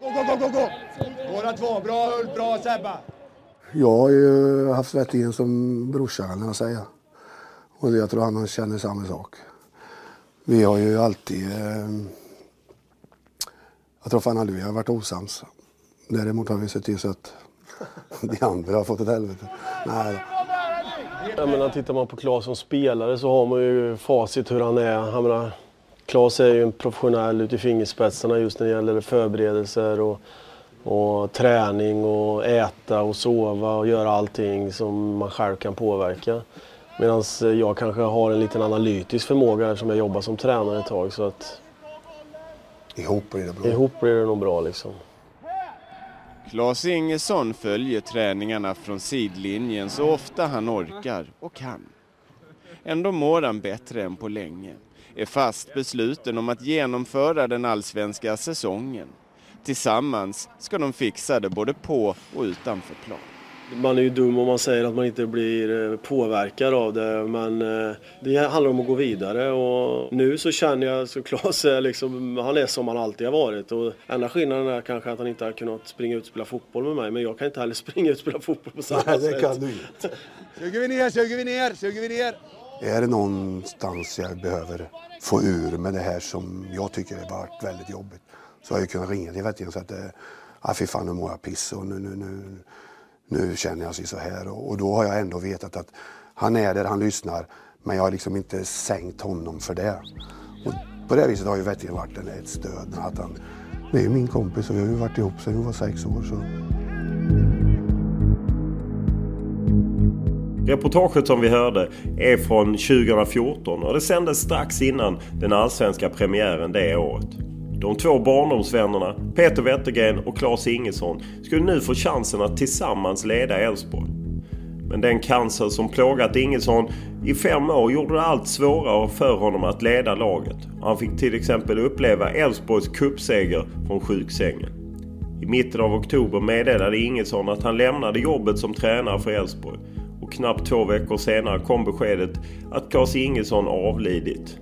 Gå, gå, gå, gå, gå! Båda två. Bra Ulf, bra Sebba. Jag har ju haft Wettergren som brorsa, kan jag säga. Och jag tror han känner samma sak. Vi har ju alltid... Eh, jag tror fan aldrig vi har varit osams. Däremot har vi sett till så att de andra har fått ett helvete. Nej. Jag menar, tittar man på Claes som spelare så har man ju facit hur han är. Jag menar, Claes är ju en professionell ut i fingerspetsarna just när det gäller förberedelser och, och träning och äta och sova och göra allting som man själv kan påverka. Medan jag kanske har en liten analytisk förmåga som jag jobbar som tränare ett tag. Så att ihop blir det bra. Ihop blir det nog bra liksom. Klas Ingesson följer träningarna från sidlinjen så ofta han orkar och kan. Ändå mår han bättre än på länge. Är fast besluten om att genomföra den allsvenska säsongen. Tillsammans ska de fixa det både på och utanför plan. Man är ju dum om man säger att man inte blir eh, påverkad av det men eh, det handlar om att gå vidare och nu så känner jag så Klas är liksom, han är som han alltid har varit och enda skillnaden är kanske att han inte har kunnat springa ut och spela fotboll med mig men jag kan inte heller springa ut och spela fotboll på samma Nej, sätt. det kan du inte. Suger vi ner, suger vi ner, suger vi ner. Är det någonstans jag behöver få ur med det här som jag tycker har varit väldigt jobbigt så har jag kunnat ringa till Wettergren och säga att ah, fy fan nu mår jag piss och nu, nu, nu, nu känner jag sig så här. Och, och då har jag ändå vetat att han är där, han lyssnar men jag har liksom inte sänkt honom för det. Och på det viset har ju Wettergren varit en, ett stöd. Att han, det är ju min kompis och vi har ju varit ihop sedan vi var sex år. Så. Reportaget som vi hörde är från 2014 och det sändes strax innan den allsvenska premiären det året. De två barndomsvännerna Peter Wettergren och Claes Ingesson skulle nu få chansen att tillsammans leda Elfsborg. Men den cancer som plågat Ingesson i fem år gjorde det allt svårare för honom att leda laget. Han fick till exempel uppleva Elfsborgs kuppseger från sjuksängen. I mitten av oktober meddelade Ingesson att han lämnade jobbet som tränare för Elfsborg. Och knappt två veckor senare kom beskedet att Claes Ingesson avlidit.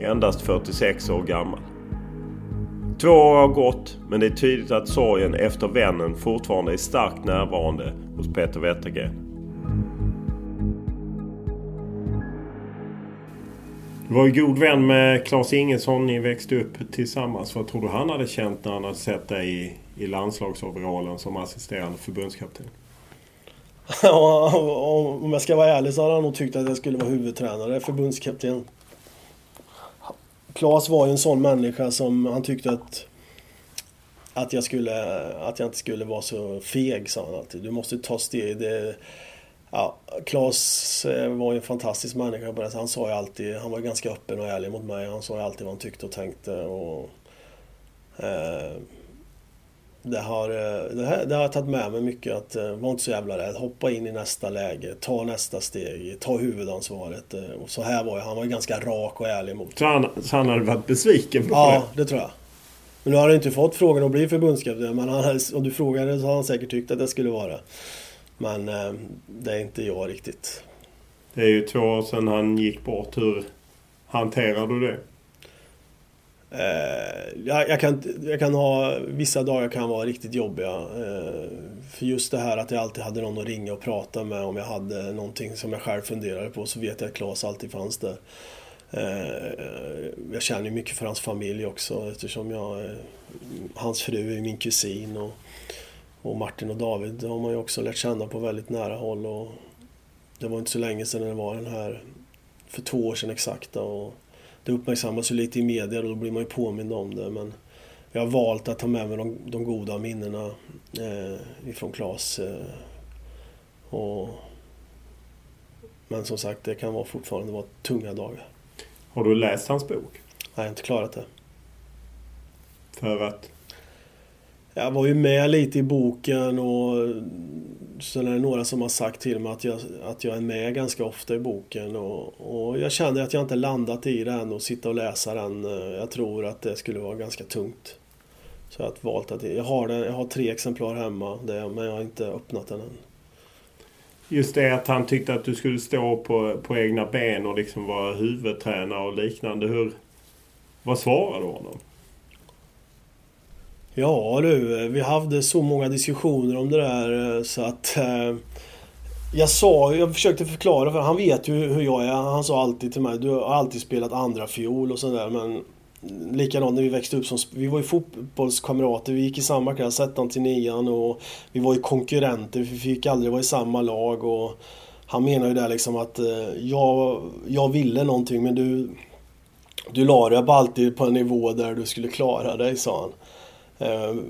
Endast 46 år gammal. Två år har gått men det är tydligt att sorgen efter vännen fortfarande är starkt närvarande hos Peter Wettergren. Du var ju god vän med Claes Ingesson. Ni växte upp tillsammans. Vad tror du han hade känt när han hade sett dig i, i landslagsoverallen som assisterande förbundskapten? Ja, om jag ska vara ärlig så hade han nog tyckt att jag skulle vara huvudtränare, förbundskapten. Claes var ju en sån människa som han tyckte att att jag, skulle, att jag inte skulle vara så feg, sa han alltid. Du måste ta steg. Det, ja, Claes eh, var ju en fantastisk människa på det Han sa ju alltid, han var ganska öppen och ärlig mot mig. Han sa ju alltid vad han tyckte och tänkte. Och, eh, det, har, eh, det, här, det har jag tagit med mig mycket. att eh, Var inte så jävla rädd. Hoppa in i nästa läge. Ta nästa steg. Ta huvudansvaret. Och så här var jag. Han var ganska rak och ärlig mot Så han, så han hade varit besviken på Ja, det tror jag. Men nu har han inte fått frågan att bli förbundskapten. Men han, om du frågade så har han säkert tyckt att det skulle vara. Men eh, det är inte jag riktigt. Det är ju två år sedan han gick bort. Hur hanterar du det? Eh, jag, jag, kan, jag kan ha, vissa dagar kan vara riktigt jobbiga. Eh, för just det här att jag alltid hade någon att ringa och prata med om jag hade någonting som jag själv funderade på så vet jag att Claes alltid fanns där. Eh, jag känner ju mycket för hans familj också eftersom jag, hans fru är min kusin och, och Martin och David har man ju också lärt känna på väldigt nära håll. Och det var inte så länge sedan det var den här, för två år sedan exakt. Och det uppmärksammas ju lite i media och då blir man ju påmind om det. Men jag har valt att ta med mig de, de goda minnena eh, ifrån Claes. Eh, och, men som sagt, det kan vara fortfarande vara tunga dagar. Har du läst hans bok? Nej, jag har inte klarat det. För att? Jag var ju med lite i boken och sen är det några som har sagt till mig att jag, att jag är med ganska ofta i boken och, och jag känner att jag inte landat i den och sitta och läsa den. Jag tror att det skulle vara ganska tungt. Så jag har valt att jag har, den, jag har tre exemplar hemma där, men jag har inte öppnat den än. Just det att han tyckte att du skulle stå på, på egna ben och liksom vara huvudtränare och liknande. Hur, vad svarade du honom? Ja du, vi hade så många diskussioner om det där eh, så att... Eh, jag sa, jag försökte förklara för han vet ju hur jag är. Han sa alltid till mig, du har alltid spelat andra fiol och sådär men... Likadant när vi växte upp som... Vi var ju fotbollskamrater, vi gick i samma klass, ettan till nian och... Vi var ju konkurrenter, vi fick aldrig vara i samma lag och... Han menar ju där liksom att eh, jag, jag ville någonting men du... Du la dig alltid på en nivå där du skulle klara dig, sa han. Ehm,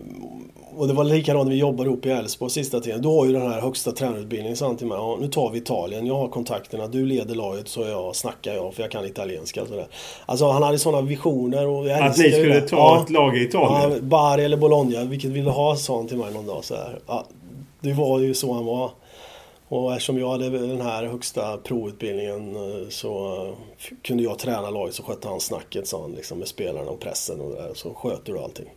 och det var likadant när vi jobbade ihop i Elfsborg sista tiden. Du har ju den här högsta tränarutbildningen, sa till mig. Ja, nu tar vi Italien, jag har kontakterna, du leder laget så jag snackar jag för jag kan italienska. Sådär. Alltså han hade sådana visioner. Och jag att ni skulle ta ja. ett lag i Italien? Ja, Bari eller Bologna, vilket vill du ha? sa han till mig någon dag. Så Ja, det var ju så han var. Och eftersom jag hade den här högsta provutbildningen eh, så kunde jag träna laget så skötte han snacket sa han liksom med spelarna och pressen och där, så sköter du allting.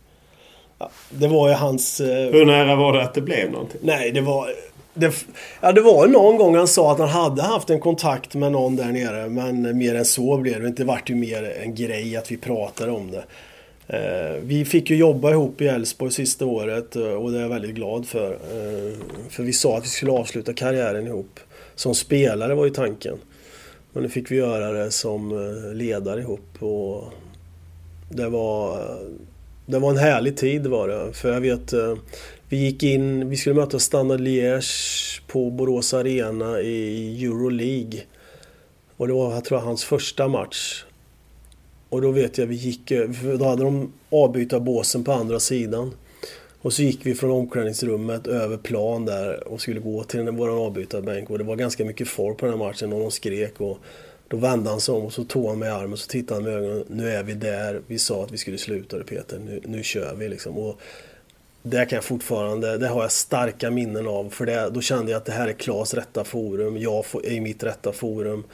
Det var ju hans... Eh... Hur nära var det att det blev någonting? Nej, det var... Det, ja, det var någon gång han sa att han hade haft en kontakt med någon där nere. Men mer än så blev det inte. vart ju mer en grej att vi pratade om det. Eh, vi fick ju jobba ihop i Elfsborg sista året eh, och det är jag väldigt glad för. För vi sa att vi skulle avsluta karriären ihop. Som spelare var ju tanken. Men nu fick vi göra det som ledare ihop. Och det var det var en härlig tid var det. För jag vet, eh, vi gick in, vi skulle möta Standard Liège på Borås Arena i Euroleague. Och det var, jag tror hans första match. Och då vet jag vi gick, eh, då hade de avbytarbåsen på andra sidan. Och så gick vi från omklädningsrummet över plan där och skulle gå till vår avbytarbänk. Och det var ganska mycket folk på den här matchen och de skrek. Och då vände han sig om och så tog han mig i armen och så tittade han med ögonen. Nu är vi där vi sa att vi skulle sluta det Peter. Nu, nu kör vi liksom. Och det kan jag fortfarande, det har jag starka minnen av. För det, då kände jag att det här är Klas rätta forum. Jag får, är i mitt rätta forum.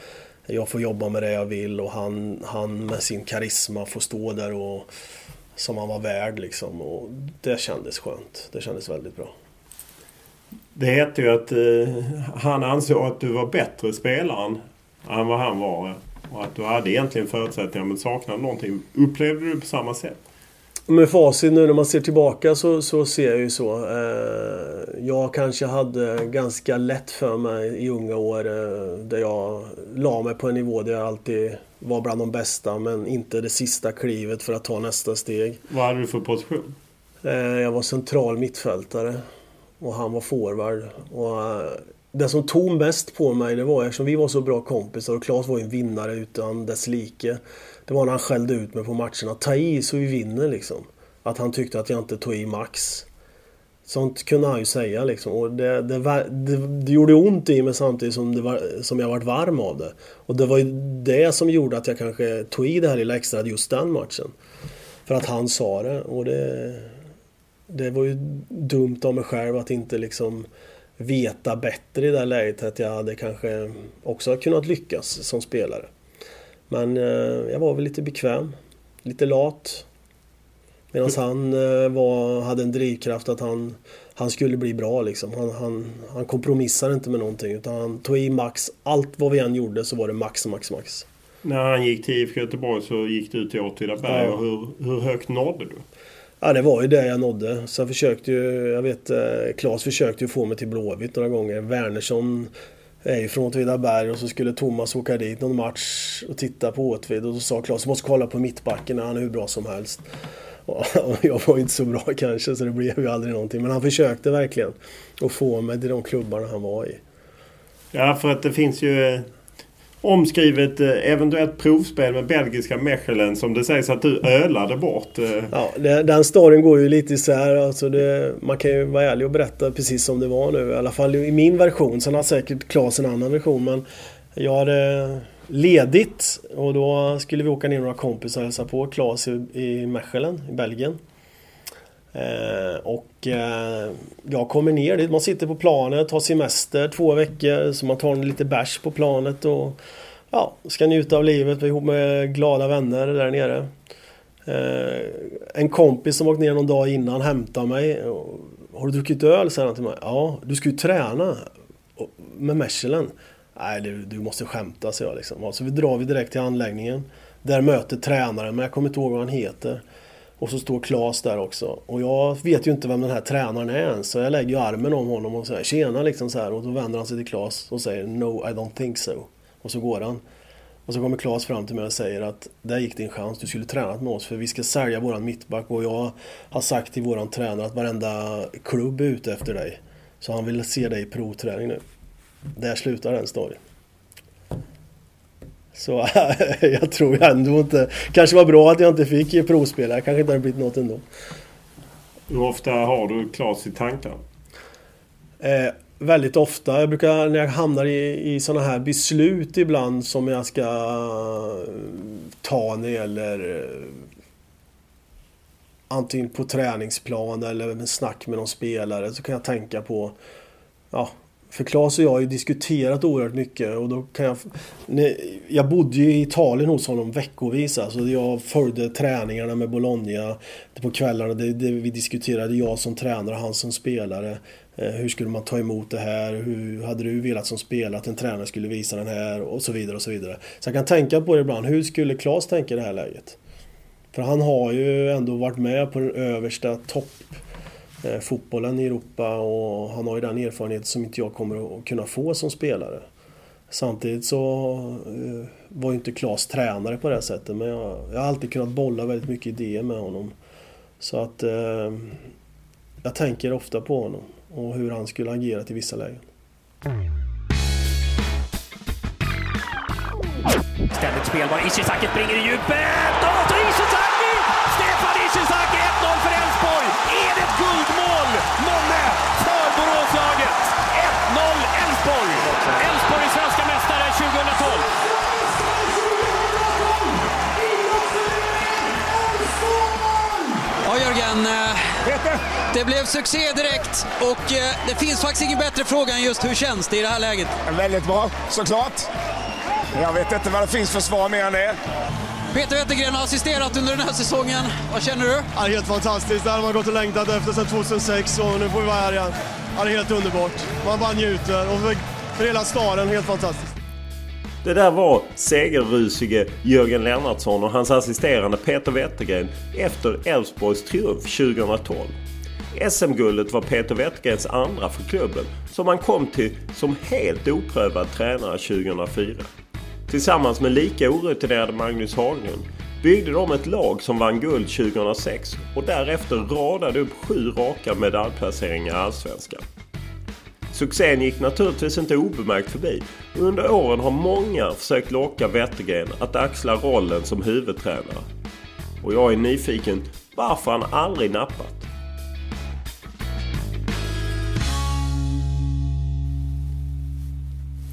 Jag får jobba med det jag vill och han, han med sin karisma får stå där och som han var värd liksom. Och det kändes skönt. Det kändes väldigt bra. Det hette ju att eh, han ansåg att du var bättre spelaren än vad han var. Och att du hade egentligen förutsättningar men saknade någonting. Upplevde du på samma sätt? Med facit nu när man ser tillbaka så, så ser jag ju så. Eh, jag kanske hade ganska lätt för mig i unga år eh, där jag la mig på en nivå där jag alltid var bland de bästa men inte det sista klivet för att ta nästa steg. Vad hade du för position? Eh, jag var central mittfältare och han var forward. Och, det som tog mest på mig det var eftersom vi var så bra kompisar och Claes var ju en vinnare utan dess like. Det var när han skällde ut mig på matcherna. Ta i så vi vinner liksom. Att han tyckte att jag inte tog i max. Sånt kunde han ju säga liksom. Och det, det, det, det gjorde ont i mig samtidigt som, det var, som jag varit varm av det. Och det var ju det som gjorde att jag kanske tog i det här lilla extra just den matchen. För att han sa det. Och det, det var ju dumt av mig själv att inte liksom veta bättre i det läget att jag hade kanske också kunnat lyckas som spelare. Men eh, jag var väl lite bekväm, lite lat. Medan han eh, var, hade en drivkraft att han, han skulle bli bra liksom. Han, han, han kompromissade inte med någonting utan han tog i max. Allt vad vi än gjorde så var det max, max, max. När han gick till IFK Göteborg så gick du till Åtvidaberg. Ja. hur, hur högt nådde du? Ja, det var ju det jag nådde. Sen försökte ju, jag vet, eh, Claes försökte ju få mig till Blåvitt några gånger. Wernersson är ju från Åtvidaberg och så skulle Thomas åka dit någon match och titta på Åtvid och så sa Claes, du måste kolla på mittbacken, han är hur bra som helst. Och jag var inte så bra kanske så det blev ju aldrig någonting. Men han försökte verkligen att få mig till de klubbarna han var i. Ja, för att det finns ju omskrivet eh, eventuellt provspel med belgiska Mechelen som det sägs att du ölade bort. Eh. Ja, det, den storyn går ju lite isär. Alltså det, man kan ju vara ärlig och berätta precis som det var nu. I alla fall i min version. Sen har säkert Klas en annan version. Men jag hade ledigt och då skulle vi åka ner några kompisar och hälsa på Klas i, i Mechelen i Belgien. Eh, och eh, jag kommer ner dit, man sitter på planet, har semester två veckor så man tar en lite bärs på planet och ja, ska njuta av livet ihop med glada vänner där nere. Eh, en kompis som åkt ner någon dag innan hämtar mig. Har du druckit öl? säger han till mig. Ja, du ska ju träna med Mechelen. Nej, du, du måste skämta, säger jag liksom. Så vi drar vi direkt till anläggningen. Där möter tränaren, men jag kommer inte ihåg vad han heter. Och så står Klas där också. Och jag vet ju inte vem den här tränaren är ens. Så jag lägger ju armen om honom och säger tjena liksom så här. Och då vänder han sig till Klas och säger No, I don't think so. Och så går han. Och så kommer Klas fram till mig och säger att där gick din chans, du skulle tränat med oss för vi ska sälja våran mittback och jag har sagt till våran tränare att varenda klubb är ute efter dig. Så han vill se dig i provträning nu. Där slutar den storyn. Så jag tror ändå inte... Kanske var bra att jag inte fick provspela. kanske inte hade blivit något ändå. Hur ofta har du Klas i tankarna? Eh, väldigt ofta. Jag brukar när jag hamnar i, i sådana här beslut ibland som jag ska ta när det gäller eh, antingen på träningsplan eller med snack med någon spelare så kan jag tänka på ja, för Claes och jag har ju diskuterat oerhört mycket och då kan jag... Jag bodde ju i Italien hos honom veckovis. Alltså jag följde träningarna med Bologna på kvällarna. Det, det vi diskuterade, jag som tränare och han som spelare. Eh, hur skulle man ta emot det här? Hur hade du velat som spelare att en tränare skulle visa den här? Och så vidare och så vidare. Så jag kan tänka på det ibland. Hur skulle Claes tänka i det här läget? För han har ju ändå varit med på den översta topp eh, Eh, fotbollen i Europa och han har ju den erfarenhet som inte jag kommer att kunna få som spelare. Samtidigt så eh, var ju inte Klas tränare på det sättet men jag, jag, har alltid kunnat bolla väldigt mycket idéer med honom. Så att eh, jag tänker ofta på honom och hur han skulle agera i vissa lägen. Ständigt spelbar. Ishizaki springer i djupet! Det blev succé direkt och eh, det finns faktiskt ingen bättre fråga än just hur känns det i det här läget? Väldigt bra, såklart. Jag vet inte vad det finns för svar mer än det. Peter Wettergren har assisterat under den här säsongen. Vad känner du? Ja, helt fantastiskt. Det har man gått och längtat efter sedan 2006 och nu får vi vara här igen. Ja, det är helt underbart. Man bara njuter och för, för hela staden, helt fantastiskt. Det där var segerrusige Jörgen Lennartsson och hans assisterande Peter Wettergren efter Elfsborgs triumf 2012. SM-guldet var Peter Wettergrens andra för klubben som han kom till som helt oprövad tränare 2004. Tillsammans med lika orutinerade Magnus Haglund byggde de ett lag som vann guld 2006 och därefter radade upp sju raka medaljplaceringar i Allsvenskan. Succén gick naturligtvis inte obemärkt förbi. Under åren har många försökt locka Wettergren att axla rollen som huvudtränare. Och jag är nyfiken varför han aldrig nappat.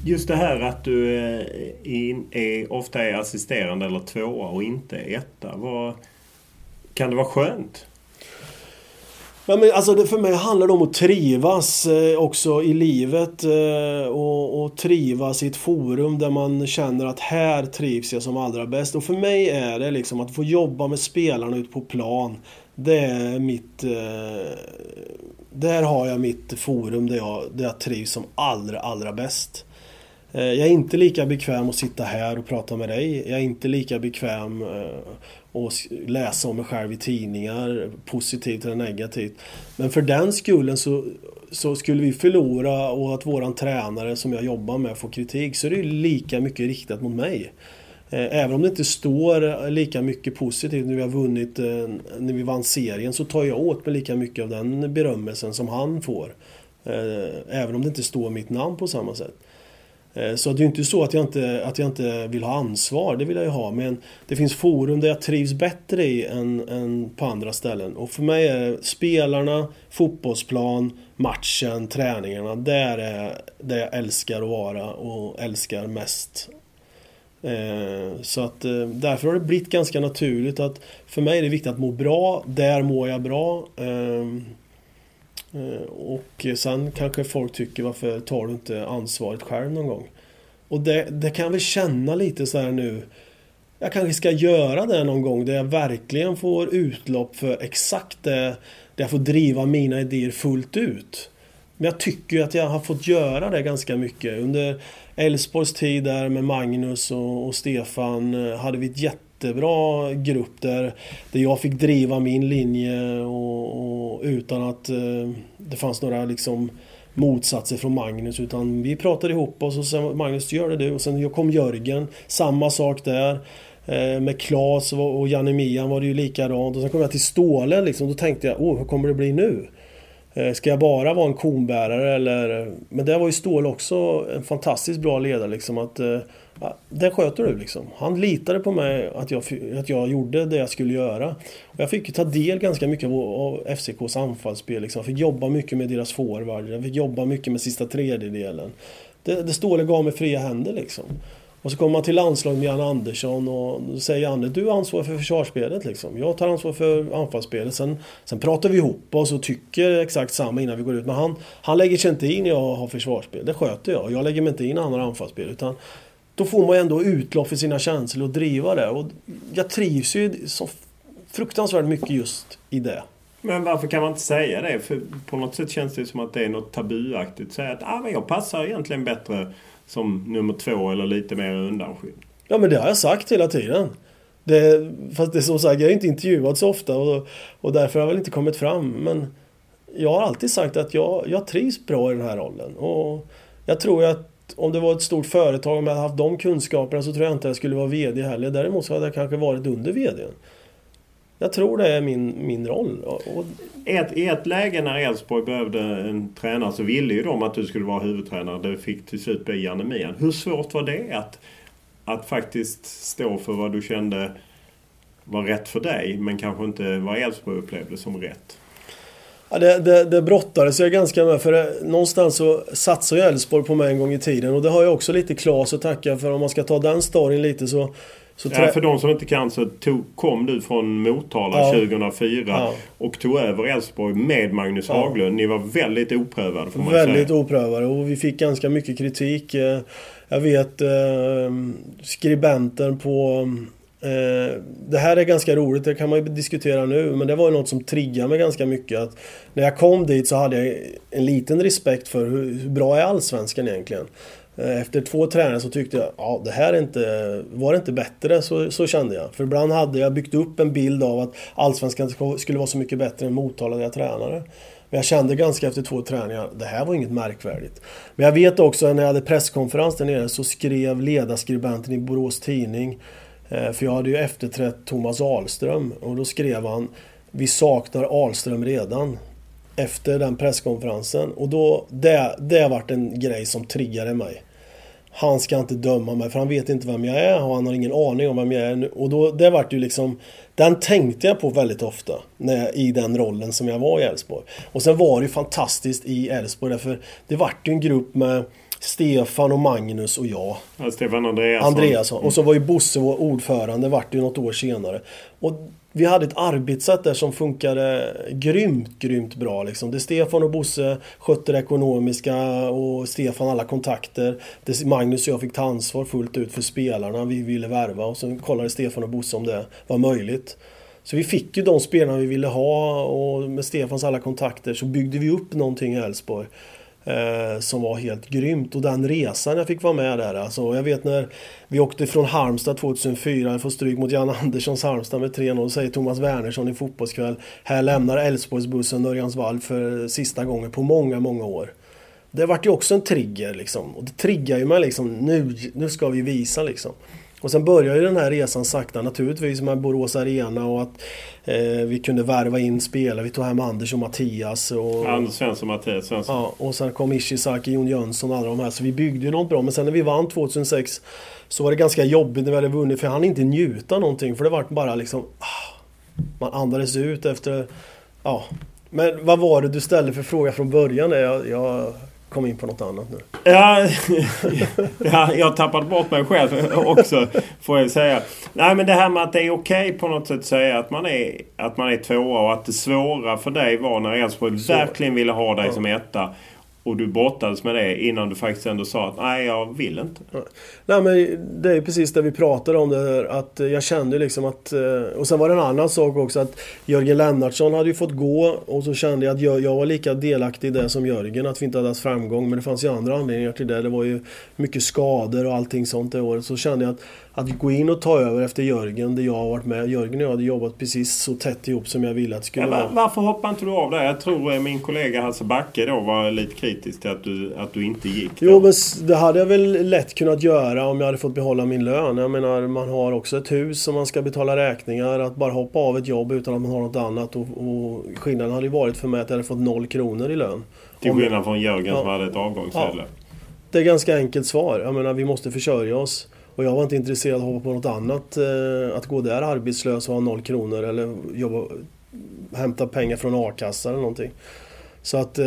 Just det här att du eh, är, är, ofta är assisterande eller tvåa och inte etta. Vad, kan det vara skönt? Ja, men alltså det för mig handlar det om att trivas eh, också i livet eh, och, och, trivas i ett forum där man känner att här trivs jag som allra bäst. Och för mig är det liksom att få jobba med spelarna ute på plan. Det är mitt... Där har jag mitt forum där jag, där jag trivs som allra, allra bäst. Eh, jag är inte lika bekväm att sitta här och prata med dig. Jag är inte lika bekväm eh, att läsa om mig själv i tidningar, positivt eller negativt. Men för den skullen så, så skulle vi förlora och att våran tränare som jag jobbar med får kritik så är det lika mycket riktat mot mig. Eh, även om det inte står lika mycket positivt när vi har vunnit, när vi vann serien så tar jag åt mig lika mycket av den berömmelsen som han får. Även om det inte står mitt namn på samma sätt. Eh, så det är inte så att jag, inte, att jag inte vill ha ansvar, det vill jag ju ha. Men det finns forum där jag trivs bättre i än, än på andra ställen. Och för mig är spelarna, fotbollsplan, matchen, träningarna. Där är det jag älskar att vara och älskar mest. Eh, så att eh, därför har det blivit ganska naturligt att för mig är det viktigt att må bra, där mår jag bra. Eh, och sen kanske folk tycker varför tar du inte ansvaret själv någon gång? Och det, det kan jag väl känna lite så här nu. Jag kanske ska göra det någon gång där jag verkligen får utlopp för exakt det, där jag får driva mina idéer fullt ut. Men jag tycker ju att jag har fått göra det ganska mycket. Under Elfsborgs tid där med Magnus och, och Stefan eh, hade vi ett jättebra grupp där, där jag fick driva min linje och, och utan att eh, det fanns några liksom motsatser från Magnus utan vi pratade ihop oss och sen Magnus gör det du och sen kom Jörgen, samma sak där. Eh, med Klas och Janne Mian var det ju likadant och sen kom jag till Ståle liksom, då tänkte jag, åh, hur kommer det bli nu? Eh, ska jag bara vara en konbärare eller... Men där var ju Ståhl också en fantastiskt bra ledare liksom att... Eh, ja, det sköter du liksom. Han litade på mig att jag, att jag gjorde det jag skulle göra. Och jag fick ju ta del ganska mycket av FCKs anfallsspel liksom. Jag fick jobba mycket med deras forward. Jag fick jobba mycket med sista tredjedelen. Det, det Ståhle gav mig fria händer liksom. Och så kommer man till landslaget med Jan Andersson och då säger Janne, du ansvarar för försvarsspelet liksom. Jag tar ansvar för anfallsspelet. Sen, sen pratar vi ihop oss och tycker exakt samma innan vi går ut. Men han, han lägger sig inte in när jag har försvarsspel. Det sköter jag. Jag lägger mig inte in när han har anfallsspel. Utan då får man ändå utlopp för sina känslor och driva det. Och jag trivs ju så fruktansvärt mycket just i det. Men varför kan man inte säga det? För på något sätt känns det som att det är något tabuaktigt. Säga att ah, men jag passar egentligen bättre som nummer två eller lite mer undanskymd. Ja men det har jag sagt hela tiden. Det, fast det är som sagt, jag är inte intervjuad så ofta och, och därför har jag väl inte kommit fram. Men jag har alltid sagt att jag, jag trivs bra i den här rollen. Och jag tror att om det var ett stort företag, om jag hade haft de kunskaperna så tror jag inte jag skulle vara VD heller. Däremot så hade jag kanske varit under VDn. Jag tror det är min, min roll. Och... Ett, I ett läge när Elfsborg behövde en tränare så ville ju de att du skulle vara huvudtränare. Det fick till slut bli Janne Mian. Hur svårt var det att, att faktiskt stå för vad du kände var rätt för dig men kanske inte vad Elfsborg upplevde som rätt? Ja, det, det, det brottades jag ganska med för det, någonstans så satsade ju Elfsborg på mig en gång i tiden och det har jag också lite Klas att tacka för om man ska ta den storyn lite så så ja, för de som inte kan så tog, kom du från Motala ja. 2004 ja. och tog över Elfsborg med Magnus ja. Haglund. Ni var väldigt oprövade får man Väldigt säga. oprövade och vi fick ganska mycket kritik. Eh, jag vet eh, skribenten på eh, det här är ganska roligt, det kan man ju diskutera nu, men det var ju något som triggade mig ganska mycket. Att när jag kom dit så hade jag en liten respekt för hur, hur bra är Allsvenskan egentligen? Eh, efter två träningar så tyckte jag, ja det här är inte, var det inte bättre? Så, så kände jag. För ibland hade jag byggt upp en bild av att Allsvenskan skulle vara så mycket bättre än Motala där jag tränade. Men jag kände ganska efter två träningar, det här var inget märkvärdigt. Men jag vet också när jag hade presskonferens där nere så skrev ledarskribenten i Borås Tidning, eh, för jag hade ju efterträtt Thomas Ahlström, och då skrev han Vi saknar Ahlström redan efter den presskonferensen. Och då, det, det vart en grej som triggade mig han ska inte döma mig för han vet inte vem jag är och han har ingen aning om vem jag är. Och då, det vart ju liksom Den tänkte jag på väldigt ofta när, i den rollen som jag var i Elfsborg. Och sen var det ju fantastiskt i Elfsborg därför det vart ju en grupp med Stefan och Magnus och jag. Ja, Stefan Andreasson. Andreasson. Mm. Och så var ju Bosse ordförande, vart ju något år senare. Och vi hade ett arbetssätt där som funkade grymt, grymt bra. Liksom. Det Stefan och Bosse skötte det ekonomiska och Stefan alla kontakter. Det Magnus och jag fick ta ansvar fullt ut för spelarna vi ville värva och sen kollade Stefan och Bosse om det var möjligt. Så vi fick ju de spelarna vi ville ha och med Stefans alla kontakter så byggde vi upp någonting i Elfsborg. Eh, som var helt grymt. Och den resan jag fick vara med där. Alltså, jag vet när vi åkte från Halmstad 2004, jag får stryk mot Jan Anderssons Halmstad med 3-0. Då säger Thomas Wernersson i Fotbollskväll. Här lämnar Älvsborgsbussen Örjansvall för sista gången på många, många år. Det vart ju också en trigger liksom. Och det triggar ju mig liksom. Nu, nu ska vi visa liksom. Och sen börjar ju den här resan sakta naturligtvis med Borås Arena och att eh, vi kunde värva in spelare. Vi tog hem Anders och Mattias. Och, Anders Svensson och Mattias Svensson. Ja, och sen kom Ishizaki, Jon Jönsson och alla de här. Så vi byggde ju något bra. Men sen när vi vann 2006 så var det ganska jobbigt när vi hade vunnit. För jag hann inte njuta någonting. För det var bara liksom... Ah, man andades ut efter... Ja. Men vad var det du ställde för fråga från början? Jag, jag kom in på något annat nu. Ja, ja, jag tappade bort mig själv också får jag säga. Nej men det här med att det är okej på något sätt att säga att man är, att man är tvåa och att det svåra för dig var när Elfsborg verkligen ville ha dig ja. som etta. Och du brottades med det innan du faktiskt ändå sa att nej, jag vill inte. Nej, men det är precis det vi pratade om. Det här, att jag kände liksom att... Eh, och sen var det en annan sak också att Jörgen Lennartsson hade ju fått gå och så kände jag att jag, jag var lika delaktig i det som Jörgen. Att vi inte hade haft framgång. Men det fanns ju andra anledningar till det. Det var ju mycket skador och allting sånt det året. Så kände jag att att gå in och ta över efter Jörgen, där jag har varit med. Jörgen och jag hade jobbat precis så tätt ihop som jag ville att det skulle ja, vara. Varför hoppade inte du av där? Jag tror eh, min kollega Hasse Backe då var lite kritisk till att du, att du inte gick. Då. Jo, men det hade jag väl lätt kunnat göra om jag hade fått behålla min lön. Jag menar, man har också ett hus som man ska betala räkningar. Att bara hoppa av ett jobb utan att man har något annat. Och, och skillnaden hade ju varit för mig att jag hade fått noll kronor i lön. Till skillnad från Jörgen ja, som hade ett avgångsvederlag. Ja. Det är ganska enkelt svar. Jag menar, vi måste försörja oss. Och jag var inte intresserad av att hoppa på något annat. Eh, att gå där arbetslös och ha noll kronor eller jobba, hämta pengar från a-kassa eller någonting. Så att eh,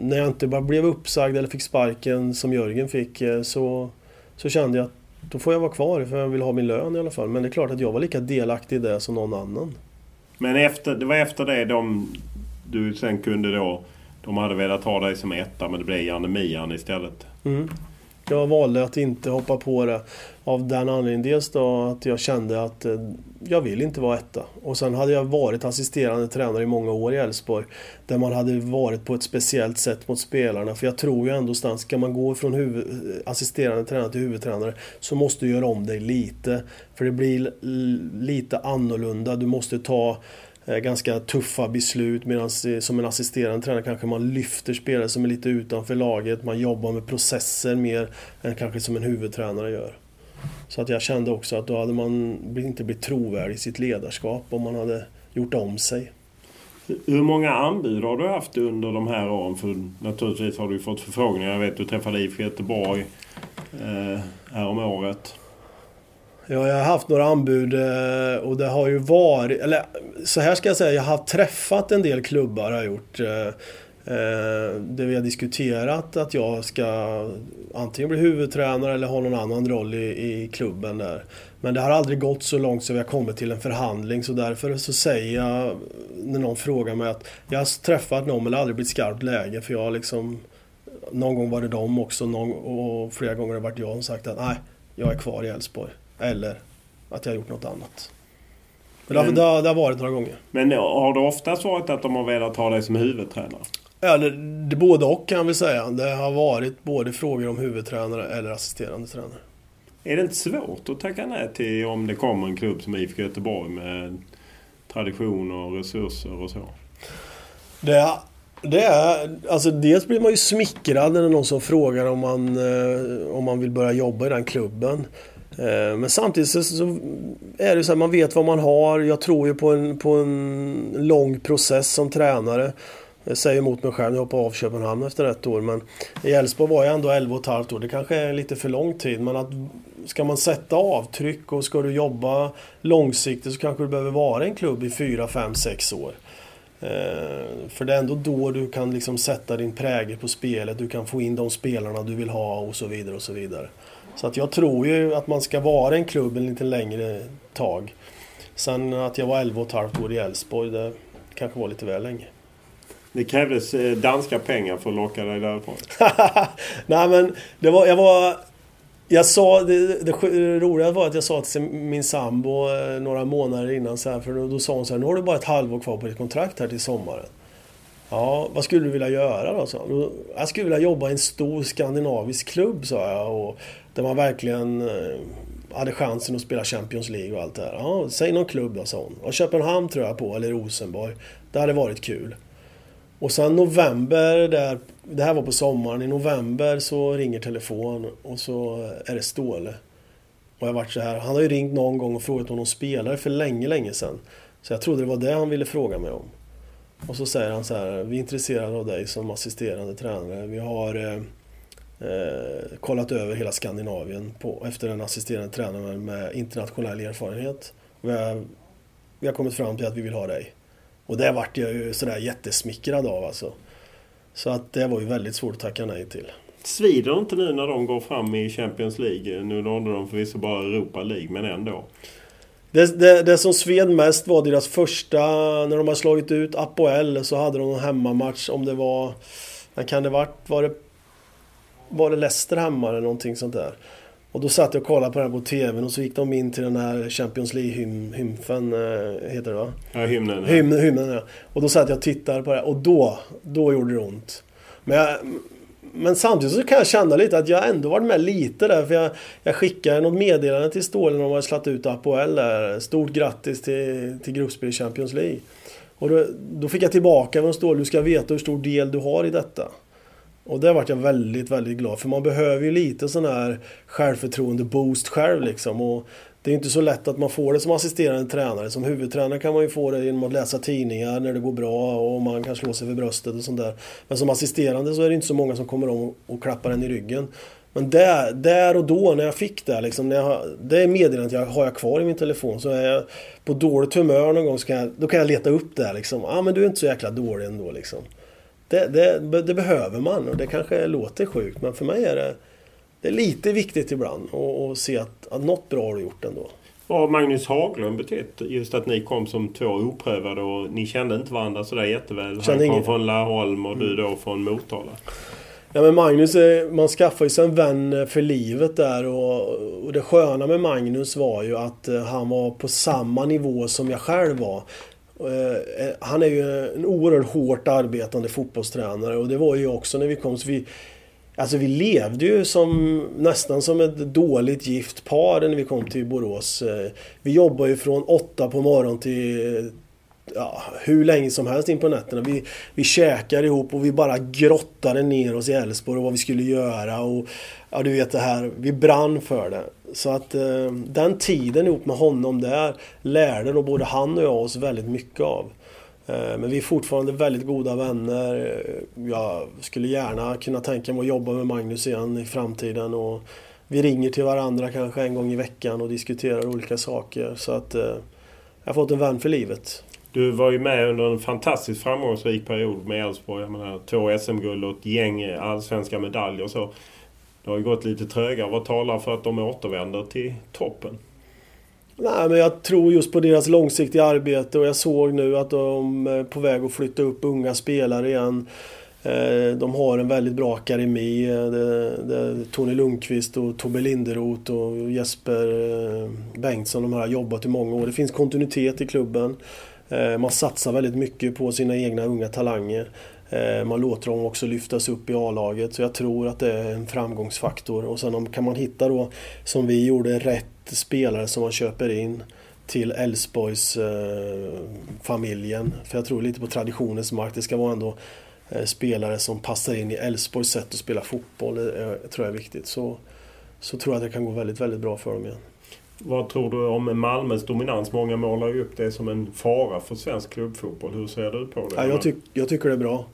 när jag inte bara blev uppsagd eller fick sparken som Jörgen fick eh, så, så kände jag att då får jag vara kvar för jag vill ha min lön i alla fall. Men det är klart att jag var lika delaktig i det som någon annan. Men efter, det var efter det de, du sen kunde då... De hade velat ha dig som etta men det blev Janne Mian istället. Mm. Jag valde att inte hoppa på det av den anledningen. Dels då att jag kände att eh, jag vill inte vara etta. Och sen hade jag varit assisterande tränare i många år i Elfsborg. Där man hade varit på ett speciellt sätt mot spelarna. För jag tror ju ändå stans, ska man gå från huvud, eh, assisterande tränare till huvudtränare så måste du göra om dig lite. För det blir lite annorlunda. Du måste ta Eh, ganska tuffa beslut medan eh, som en assisterande tränare kanske man lyfter spelare som är lite utanför laget. Man jobbar med processer mer än kanske som en huvudtränare gör. Så att jag kände också att då hade man inte blivit trovärdig i sitt ledarskap om man hade gjort om sig. Hur många anbud har du haft under de här åren? För naturligtvis har du fått förfrågningar. Jag vet du träffade IFK Göteborg eh, här om året. Ja, jag har haft några anbud eh, och det har ju varit, eller så här ska jag säga, jag har träffat en del klubbar har jag gjort. Eh, eh, där vi har diskuterat att jag ska antingen bli huvudtränare eller ha någon annan roll i, i klubben där. Men det har aldrig gått så långt så vi har kommit till en förhandling så därför så säger jag när någon frågar mig att jag har träffat någon men det har aldrig blivit skarpt läge för jag har liksom Någon gång var det dem också någon, och flera gånger har det varit jag som sagt att nej, jag är kvar i Elfsborg. Eller att jag har gjort något annat. Men det, har, det, har, det har varit några gånger. Men har det oftast varit att de har velat ha dig som huvudtränare? Ja, det, både och kan vi säga. Det har varit både frågor om huvudtränare eller assisterande tränare. Är det inte svårt att tacka nej till om det kommer en klubb som IFK Göteborg med tradition och resurser och så? Det, det är, alltså dels blir man ju smickrad när någon som frågar om man, eh, om man vill börja jobba i den klubben. Eh, men samtidigt så, så, är det så att man vet vad man har. Jag tror ju på en, på en lång process som tränare. Jag säger emot mig själv, jag hoppade av Köpenhamn efter ett år. Men i Elfsborg var jag ändå 11 och ett halvt år. Det kanske är lite för lång tid. Men att ska man sätta avtryck och ska du jobba långsiktigt så kanske du behöver vara i en klubb i 4, 5, 6 år. Eh, för det är ändå då du kan liksom sätta din prägel på spelet. Du kan få in de spelarna du vill ha och så vidare. och så vidare. Så att jag tror ju att man ska vara en klubb en lite längre tag. Sen att jag var 11 och ett halvt år i Elfsborg, det kanske var lite väl länge. Det krävdes eh, danska pengar för att locka dig därifrån? Nej men, det var, jag var... Jag sa, det, det roliga var att jag sa till min sambo eh, några månader innan så här, för då, då sa hon så här, nu har du bara ett halvår kvar på ditt kontrakt här till sommaren. Ja, vad skulle du vilja göra då? Så jag skulle vilja jobba i en stor skandinavisk klubb, sa jag. Och där man verkligen eh, hade chansen att spela Champions League och allt det här. Ja, säg någon klubb då, sa hon. Och Köpenhamn tror jag på, eller Rosenborg. Det hade varit kul. Och sen november, där, det här var på sommaren, i november så ringer telefon och så är det Ståle. Och jag varit så här, han har ju ringt någon gång och frågat om någon spelare för länge, länge sedan. Så jag trodde det var det han ville fråga mig om. Och så säger han så här, vi är intresserade av dig som assisterande tränare. Vi har eh, eh, kollat över hela Skandinavien på, efter en assisterande tränare med internationell erfarenhet. Vi har, vi har kommit fram till att vi vill ha dig. Och det vart jag ju sådär jättesmickrad av alltså. Så att det var ju väldigt svårt att tacka nej till. Svider inte nu när de går fram i Champions League? Nu nådde de förvisso bara Europa League, men ändå. Det, det, det, som sved mest var deras första, när de har slagit ut Apoel så hade de en hemmamatch om det var... Kan det varit? Var det, var det Leicester hemma eller någonting sånt där? Och då satt jag och kollade på det här på TVn och så gick de in till den här Champions League-hymfen, eh, heter det va? Ja, hymnen. Ja. Hymnen ja. Och då satt jag och tittade på det och då, då gjorde det ont. Men, jag, men samtidigt så kan jag känna lite att jag ändå varit med lite där. För jag, jag skickade något meddelande till Stålen när de hade slagit ut Apoel där. Stort grattis till, till gruppspel i Champions League. Och då, då fick jag tillbaka från Stålen, du ska veta hur stor del du har i detta. Och det vart jag väldigt, väldigt glad för man behöver ju lite sån här självförtroende-boost själv liksom. Och det är inte så lätt att man får det som assisterande tränare. Som huvudtränare kan man ju få det genom att läsa tidningar när det går bra och man kan slå sig för bröstet och sånt där. Men som assisterande så är det inte så många som kommer om och klappar en i ryggen. Men där, där och då när jag fick det, liksom, när jag, det meddelandet jag har jag kvar i min telefon. Så är jag på dåligt humör någon gång så kan jag, då kan jag leta upp det. Liksom. Ah, men du är inte så jäkla dålig ändå. Liksom. Det, det, det, behöver man och det kanske låter sjukt men för mig är det, det är lite viktigt ibland att se att, att något bra har du gjort ändå. Vad har Magnus Haglund betytt? Just att ni kom som två oprövade och ni kände inte varandra sådär jätteväl. Han kom ingen... från Laholm och du då från Motala. Ja men Magnus, man skaffar ju sig en vän för livet där och, och det sköna med Magnus var ju att eh, han var på samma nivå som jag själv var. Eh, eh, han är ju en oerhört hårt arbetande fotbollstränare och det var ju också när vi kom. Så vi, alltså vi levde ju som, nästan som ett dåligt gift par när vi kom till Borås. Eh, vi jobbade ju från åtta på morgonen till eh, ja, hur länge som helst in på nätterna. Vi, vi käkade ihop och vi bara grottade ner oss i Älvsborg och vad vi skulle göra. Och, ja, du vet det här, vi brann för det. Så att eh, den tiden ihop med honom där lärde då både han och jag oss väldigt mycket av. Eh, men vi är fortfarande väldigt goda vänner. Eh, jag skulle gärna kunna tänka mig att jobba med Magnus igen i framtiden. Och vi ringer till varandra kanske en gång i veckan och diskuterar olika saker. Så att eh, jag har fått en vän för livet. Du var ju med under en fantastiskt framgångsrik period med Elfsborg. Jag menar, två SM-guld och ett gäng allsvenska medaljer och så. Det har ju gått lite trögare. Vad talar för att de återvänder till toppen? Nej, men jag tror just på deras långsiktiga arbete och jag såg nu att de är på väg att flytta upp unga spelare igen. Eh, de har en väldigt bra akademi. Eh, det, Tony Lundqvist och Tobbe Linderoth och Jesper eh, Bengtsson de har jobbat i många år. Det finns kontinuitet i klubben. Man satsar väldigt mycket på sina egna unga talanger. Eh, man låter dem också lyftas upp i A-laget så jag tror att det är en framgångsfaktor. Och sen kan man hitta då, som vi gjorde, rätt spelare som man köper in till Älvsborgs eh, familjen. För jag tror lite på traditionens mark. Det ska vara ändå eh, spelare som passar in i Elfsborgs sätt att spela fotboll. Det tror jag är viktigt. Så, så tror jag att det kan gå väldigt, väldigt bra för dem igen. Vad tror du om Malmös dominans? Många målar ju upp det som en fara för svensk klubbfotboll. Hur ser du på det? Ja, jag, tyck, jag tycker det är bra.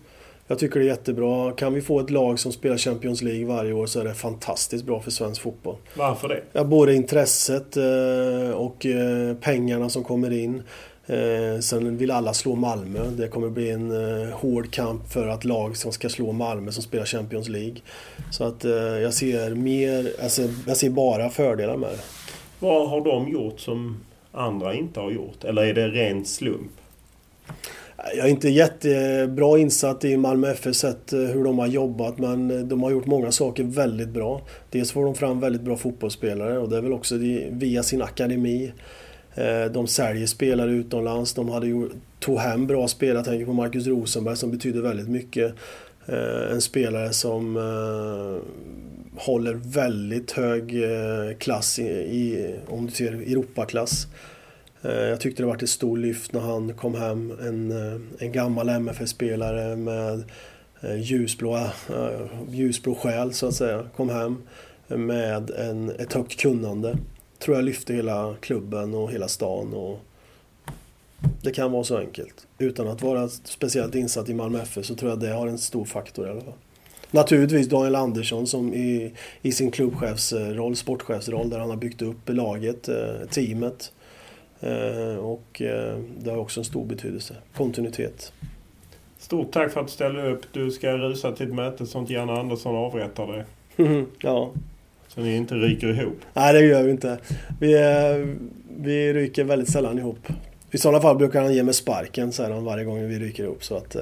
Jag tycker det är jättebra. Kan vi få ett lag som spelar Champions League varje år så är det fantastiskt bra för svensk fotboll. Varför det? Ja, både intresset eh, och eh, pengarna som kommer in. Eh, sen vill alla slå Malmö. Det kommer bli en hård kamp för att lag som ska slå Malmö som spelar Champions League. Så att jag ser mer, alltså, jag ser bara fördelar med det. Vad har de gjort som andra inte har gjort? Eller är det ren slump? Jag är inte jättebra insatt i Malmö FF sett eh, hur de har jobbat men eh, de har gjort många saker väldigt bra. Dels får de fram väldigt bra fotbollsspelare och det är väl också via sin akademi. Eh, de säljer spelare utomlands. De hade gjort, tog hem bra spelare. Jag tänker på Marcus Rosenberg som betyder väldigt mycket. En spelare som håller väldigt hög klass i, om du ser Europaklass. Eh, jag tyckte det var ett stort lyft när han kom hem. En, eh, en gammal MFF-spelare med eh, ljusblå, ljusblå själ så att säga. Kom hem med en, ett högt kunnande. Tror jag lyfte hela klubben och hela stan. Och det kan vara så enkelt. Utan att vara speciellt insatt i Malmö FF så tror jag det har en stor faktor i alla fall. Naturligtvis Daniel Andersson som i, i sin klubbchefsroll, sportchefsroll, där han har byggt upp laget, teamet. Eh, och eh, det har också en stor betydelse. Kontinuitet. Stort tack för att du ställde upp. Du ska rusa till ett möte som Janne Andersson avrättar dig. ja. Så ni inte ryker ihop. Nej, det gör vi inte. Vi, eh, vi ryker väldigt sällan ihop. I sådana fall brukar han ge mig sparken säger han varje gång vi ryker ihop. Så att.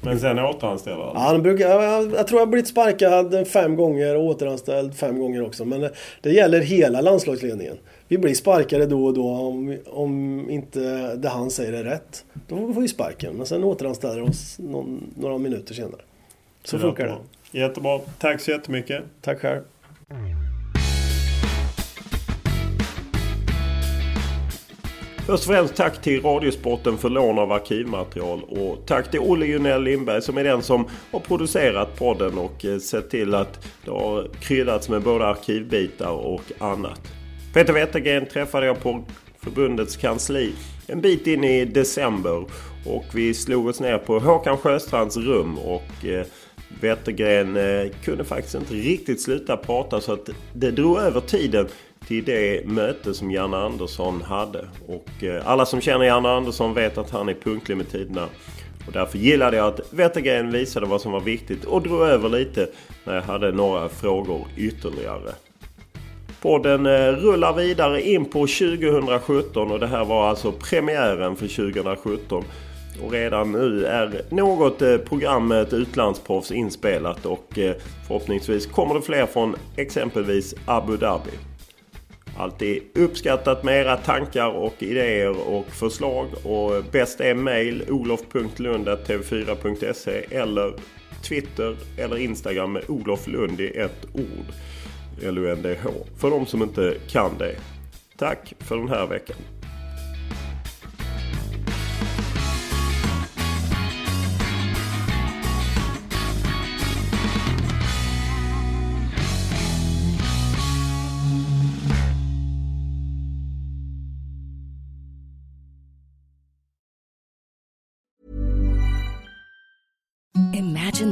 Men sen återanställer han? Han brukar, jag, jag tror jag har blivit sparkad fem gånger och återanställd fem gånger också. Men det, det gäller hela landslagsledningen. Vi blir sparkade då och då om, om inte det han säger är rätt. Då får vi sparken. Men sen återanställer oss någon, några minuter senare. Så Det funkar det. bra. Jättebra. Tack så jättemycket. Tack själv. Först och främst tack till Radiosporten för lån av arkivmaterial och tack till Olle Junell Lindberg som är den som har producerat podden och eh, sett till att det har kryddats med både arkivbitar och annat. Peter Wettergren träffade jag på förbundets kansli en bit in i december och vi slog oss ner på Håkan Sjöstrands rum och eh, Wettergren eh, kunde faktiskt inte riktigt sluta prata så att det drog över tiden till det möte som Janne Andersson hade. Och eh, alla som känner Janne Andersson vet att han är punktlig med tiderna. Och därför gillade jag att Wettergren visade vad som var viktigt och drog över lite när jag hade några frågor ytterligare. Podden eh, rullar vidare in på 2017 och det här var alltså premiären för 2017. Och redan nu är något eh, program med ett utlandsproffs inspelat och eh, förhoppningsvis kommer det fler från exempelvis Abu Dhabi. Alltid uppskattat med era tankar och idéer och förslag. Och bäst är mail olof.lund.tv4.se eller Twitter eller Instagram med Olof Lund i ett ord. L-U-N-D-H. För de som inte kan det. Tack för den här veckan.